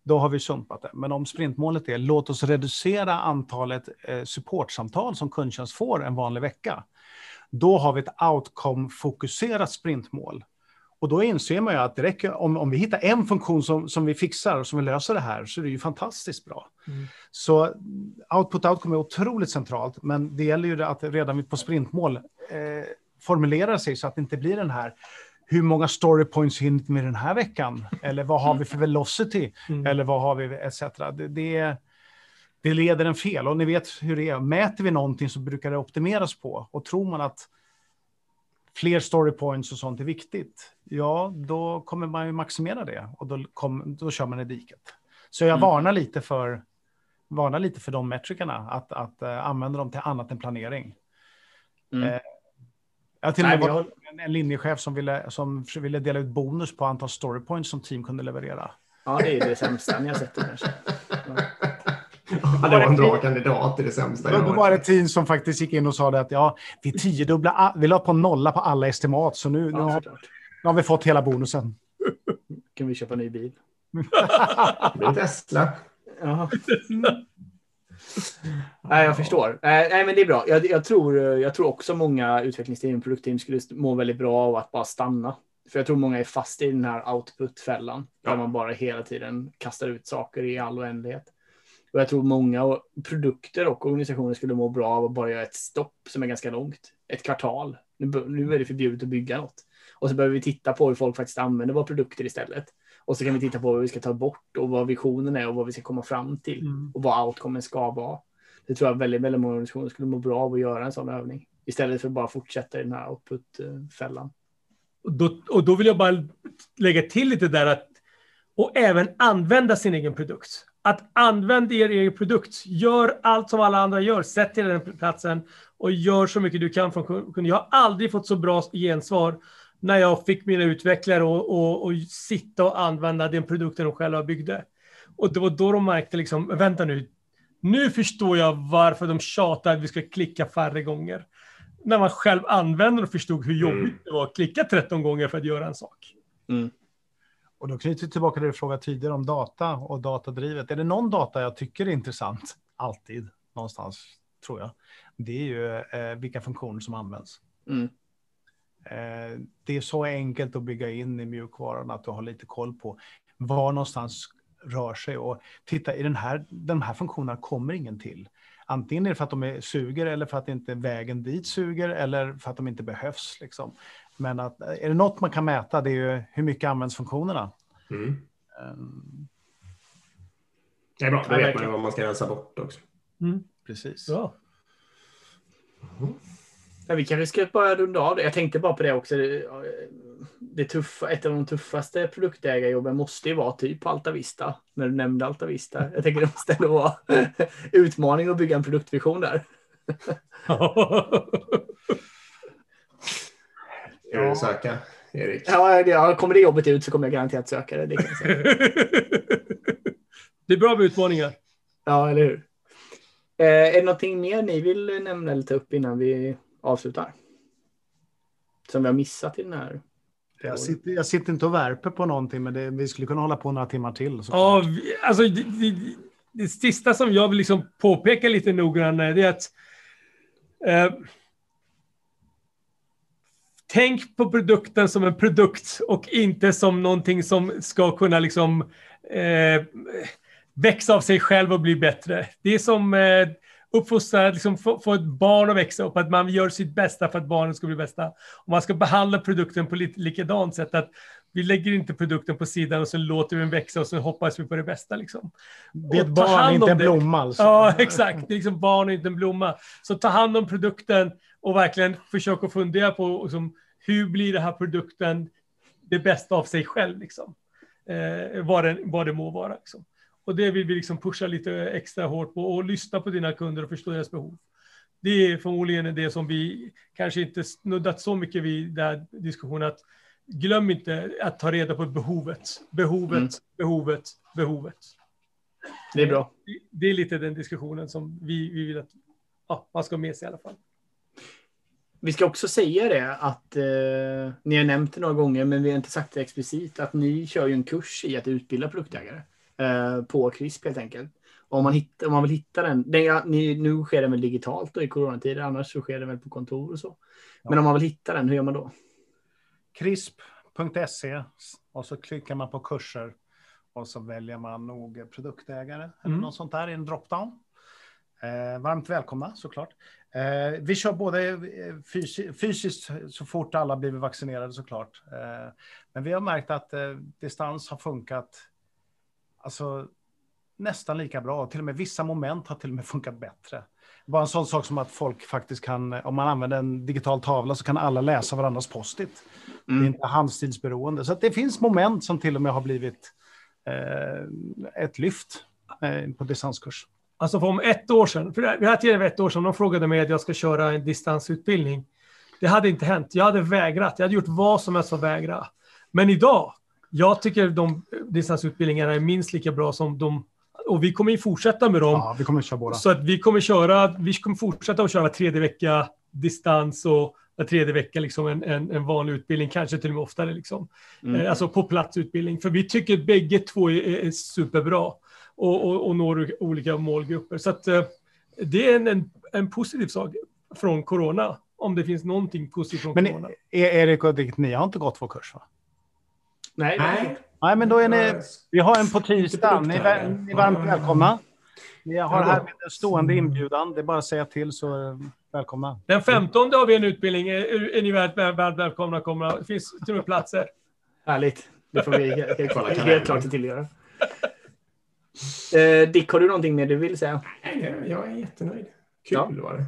Då har vi sumpat det. Men om sprintmålet är låt oss reducera antalet eh, supportsamtal som kundtjänst får en vanlig vecka. Då har vi ett outcome-fokuserat sprintmål. Och då inser man ju att det räcker, om, om vi hittar en funktion som, som vi fixar och som vi löser det här så är det ju fantastiskt bra. Mm. Så output outcome är otroligt centralt, men det gäller ju att redan på sprintmål eh, formulera sig så att det inte blir den här hur många story points hinner vi med den här veckan? Eller vad har vi för velocity? Mm. Eller vad har vi etc. Det, det, det leder en fel och ni vet hur det är. Mäter vi någonting så brukar det optimeras på och tror man att fler story points och sånt är viktigt, ja, då kommer man ju maximera det och då, kom, då kör man i diket. Så jag mm. varnar lite för varnar lite för de metrikerna, att, att uh, använda dem till annat än planering. Mm. Uh, jag har till och med varit en, en linjechef som ville, som ville dela ut bonus på antal story points som team kunde leverera.
Ja, det är det sämsta ni har sett det kanske. Ja.
Ja, det var en bra kandidat till det sämsta.
Det var ett team som faktiskt gick in och sa att ja, vi tiodubbla, vi la på nolla på alla estimat, så nu, nu, har, nu har vi fått hela bonusen.
kan vi köpa en ny bil?
det blir Tesla.
Ja. Nej, jag förstår. Nej, men det är bra. Jag, jag, tror, jag tror också många utvecklingsteam och produktteam skulle må väldigt bra av att bara stanna. För jag tror många är fast i den här output-fällan. Ja. Där man bara hela tiden kastar ut saker i all oändlighet. Och jag tror många produkter och organisationer skulle må bra av att bara göra ett stopp som är ganska långt. Ett kvartal. Nu, nu är det förbjudet att bygga något. Och så behöver vi titta på hur folk faktiskt använder våra produkter istället. Och så kan vi titta på vad vi ska ta bort och vad visionen är och vad vi ska komma fram till mm. och vad outcomen ska vara. Det tror jag väldigt, väldigt många organisationer skulle må bra av att göra en sån övning istället för att bara fortsätta i den här output-fällan.
Och då, och då vill jag bara lägga till lite där att och även använda sin egen produkt. Att använda er egen produkt. Gör allt som alla andra gör. Sätt till den platsen och gör så mycket du kan från kunden. Jag har aldrig fått så bra gensvar när jag fick mina utvecklare och, och, och sitta och använda den produkten de själva byggde. Och det var då de märkte liksom, vänta nu, nu förstår jag varför de tjatar att vi ska klicka färre gånger. När man själv använde och förstod hur jobbigt mm. det var att klicka 13 gånger för att göra en sak. Mm.
Och då knyter vi tillbaka till det du frågade tidigare om data och datadrivet. Är det någon data jag tycker är intressant, alltid, någonstans, tror jag, det är ju eh, vilka funktioner som används. Mm. Eh, det är så enkelt att bygga in i mjukvaran att du har lite koll på var någonstans rör sig. Och titta, i den här, de här funktionerna kommer ingen till. Antingen är det för att de är suger eller för att inte vägen dit suger eller för att de inte behövs. Liksom. Men att, är det något man kan mäta det är ju hur mycket används funktionerna. Mm. Um,
det är bra, då vet man vad man ska rensa bort också.
Mm. Precis. Ja.
Mm. Ja, vi kanske ska bara runda av det. Jag tänkte bara på det också. Det tuffa, ett av de tuffaste produktägarjobben måste ju vara typ på Alta Vista. När du nämnde Alta Vista. Jag tänker det måste ändå vara utmaning att bygga en produktvision där.
Är du söka, Erik?
Ja, ja, kommer det jobbet ut så kommer jag garanterat söka det. Det, kan jag säga.
det är bra med utmaningar.
Ja, eller hur? Eh, är det någonting mer ni vill nämna eller ta upp innan vi avslutar? Som vi har missat i den här.
Jag sitter, jag sitter inte och värper på någonting, men det, vi skulle kunna hålla på några timmar till.
Ja, vi, alltså det, det, det, sista som jag vill liksom påpeka lite noggrannare, det är att eh, tänk på produkten som en produkt och inte som någonting som ska kunna liksom eh, växa av sig själv och bli bättre. Det är som eh, uppfostra, liksom få, få ett barn att växa upp, att man gör sitt bästa för att barnen ska bli bästa. Och man ska behandla produkten på lite likadant sätt, att vi lägger inte produkten på sidan och så låter vi den växa och så hoppas vi på det bästa. Liksom.
Det är ett barn, inte en blomma. Alltså.
Ja, exakt. Det är liksom barn, inte en blomma. Så ta hand om produkten och verkligen försök fundera på liksom, hur blir den här produkten det bästa av sig själv, liksom. eh, vad, den, vad det må vara. Liksom. Och det vill vi liksom pusha lite extra hårt på och lyssna på dina kunder och förstå deras behov. Det är förmodligen det som vi kanske inte snuddat så mycket vid den här diskussionen. Att glöm inte att ta reda på behovet. Behovet, mm. behovet, behovet.
Det är bra.
Det, är lite den diskussionen som vi, vi vill att ja, man ska ha med sig i alla fall.
Vi ska också säga det att eh, ni har nämnt det några gånger, men vi har inte sagt det explicit, att ni kör ju en kurs i att utbilda produktägare eh, på CRISP helt enkelt. Om man, hitt, om man vill hitta den, den ja, nu sker den väl digitalt då, i coronatider, annars så sker den väl på kontor och så. Men ja. om man vill hitta den, hur gör man då?
CRISP.se och så klickar man på kurser och så väljer man nog produktägare eller mm. något sånt där i en dropdown. Eh, varmt välkomna såklart. Eh, vi kör både eh, fysi fysiskt så fort alla blivit vaccinerade såklart. Eh, men vi har märkt att eh, distans har funkat alltså, nästan lika bra. Till och med vissa moment har till och med funkat bättre. Bara en sån sak som att folk faktiskt kan, om man använder en digital tavla så kan alla läsa varandras post-it. Mm. Det är mm. inte handstilsberoende. Så det finns moment som till och med har blivit eh, ett lyft eh, på distanskurs.
Alltså för om ett år sedan, för vi hade tidigare ett år sedan, de frågade mig att jag ska köra en distansutbildning. Det hade inte hänt. Jag hade vägrat. Jag hade gjort vad som helst för att vägra. Men idag, jag tycker de distansutbildningarna är minst lika bra som de och vi kommer ju fortsätta med dem.
Ja, vi kommer köra båda.
Så att vi kommer köra, vi kommer fortsätta att köra var tredje vecka distans och var tredje vecka liksom en, en, en vanlig utbildning, kanske till och med oftare. Liksom. Mm. Eh, alltså på platsutbildning. För vi tycker bägge två är, är superbra och, och, och når olika målgrupper. Så att, eh, det är en, en, en, positiv sak från corona, om det finns någonting positivt från
Men
corona.
Men Erik och Dick, ni har inte gått vår kurs va?
Nej.
Nej. Nej, men då är ni, vi har en på tisdag. Ni, är, ni är varmt välkomna. Vi har här med en stående inbjudan. Det är bara att säga till så välkomna.
Den 15 har vi en utbildning. Är, är ni varmt välkomna? Kommer, det finns till och med platser.
Härligt. Det får vi helt, helt, helt klart se till att göra. Eh, Dick, har du någonting mer du vill säga?
Nej, jag är jättenöjd. Kul ja. var det.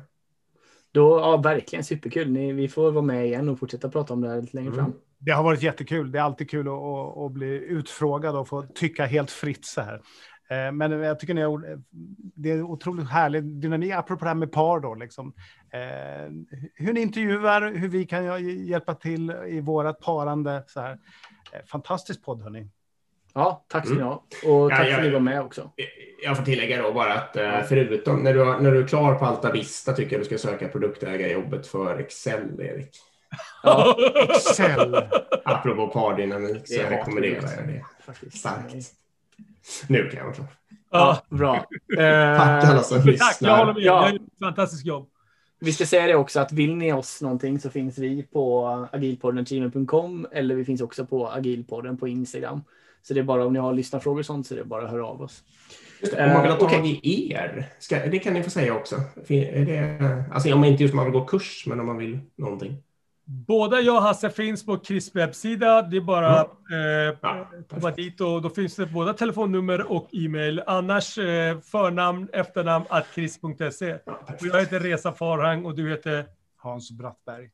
Då, ja, verkligen superkul. Ni, vi får vara med igen och fortsätta prata om det här lite längre mm. fram.
Det har varit jättekul. Det är alltid kul att, att, att bli utfrågad och få tycka helt fritt så här. Eh, men jag tycker ni har, det är otroligt härlig dynamik, apropå det här med par då, liksom. Eh, hur ni intervjuar, hur vi kan hjälpa till i vårat parande. Så här. Fantastisk podd, hörni.
Ja, tack ska ni ha. Och tack ja, jag, för att ni var med också.
Jag får tillägga då bara att eh, förutom när du, när du är klar på Alta Vista tycker jag du ska söka produktägarjobbet för Excel, Erik.
Ja, Excel.
Apropå pardynamik så jag rekommenderar jag det. Starkt. Nu kan jag vara klar.
Ja, bra.
Tack alla som lyssnar.
Tack, jag håller med. Ja. Jag fantastiskt jobb.
Vi ska säga det också att vill ni oss någonting så finns vi på agilpodden.gmail.com eller vi finns också på agilpodden på Instagram. Så det är bara om ni har lyssnarfrågor och sånt så det är bara att höra av oss.
Det, om man vill ha tag i er, ska, det kan ni få säga också. Är det, alltså om man inte just man vill gå kurs, men om man vill någonting.
Båda jag och Hasse finns på Chris webbsida. Det är bara mm. eh, komma dit och då finns det båda telefonnummer och e-mail. Annars eh, förnamn, efternamn att chris.se. Ja, jag heter Resa Farhang och du heter?
Hans Brattberg.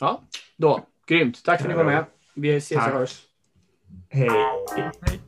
Ja, då. Grymt. Tack för att ni var med. Vi ses och hörs.
Hej.
Hej.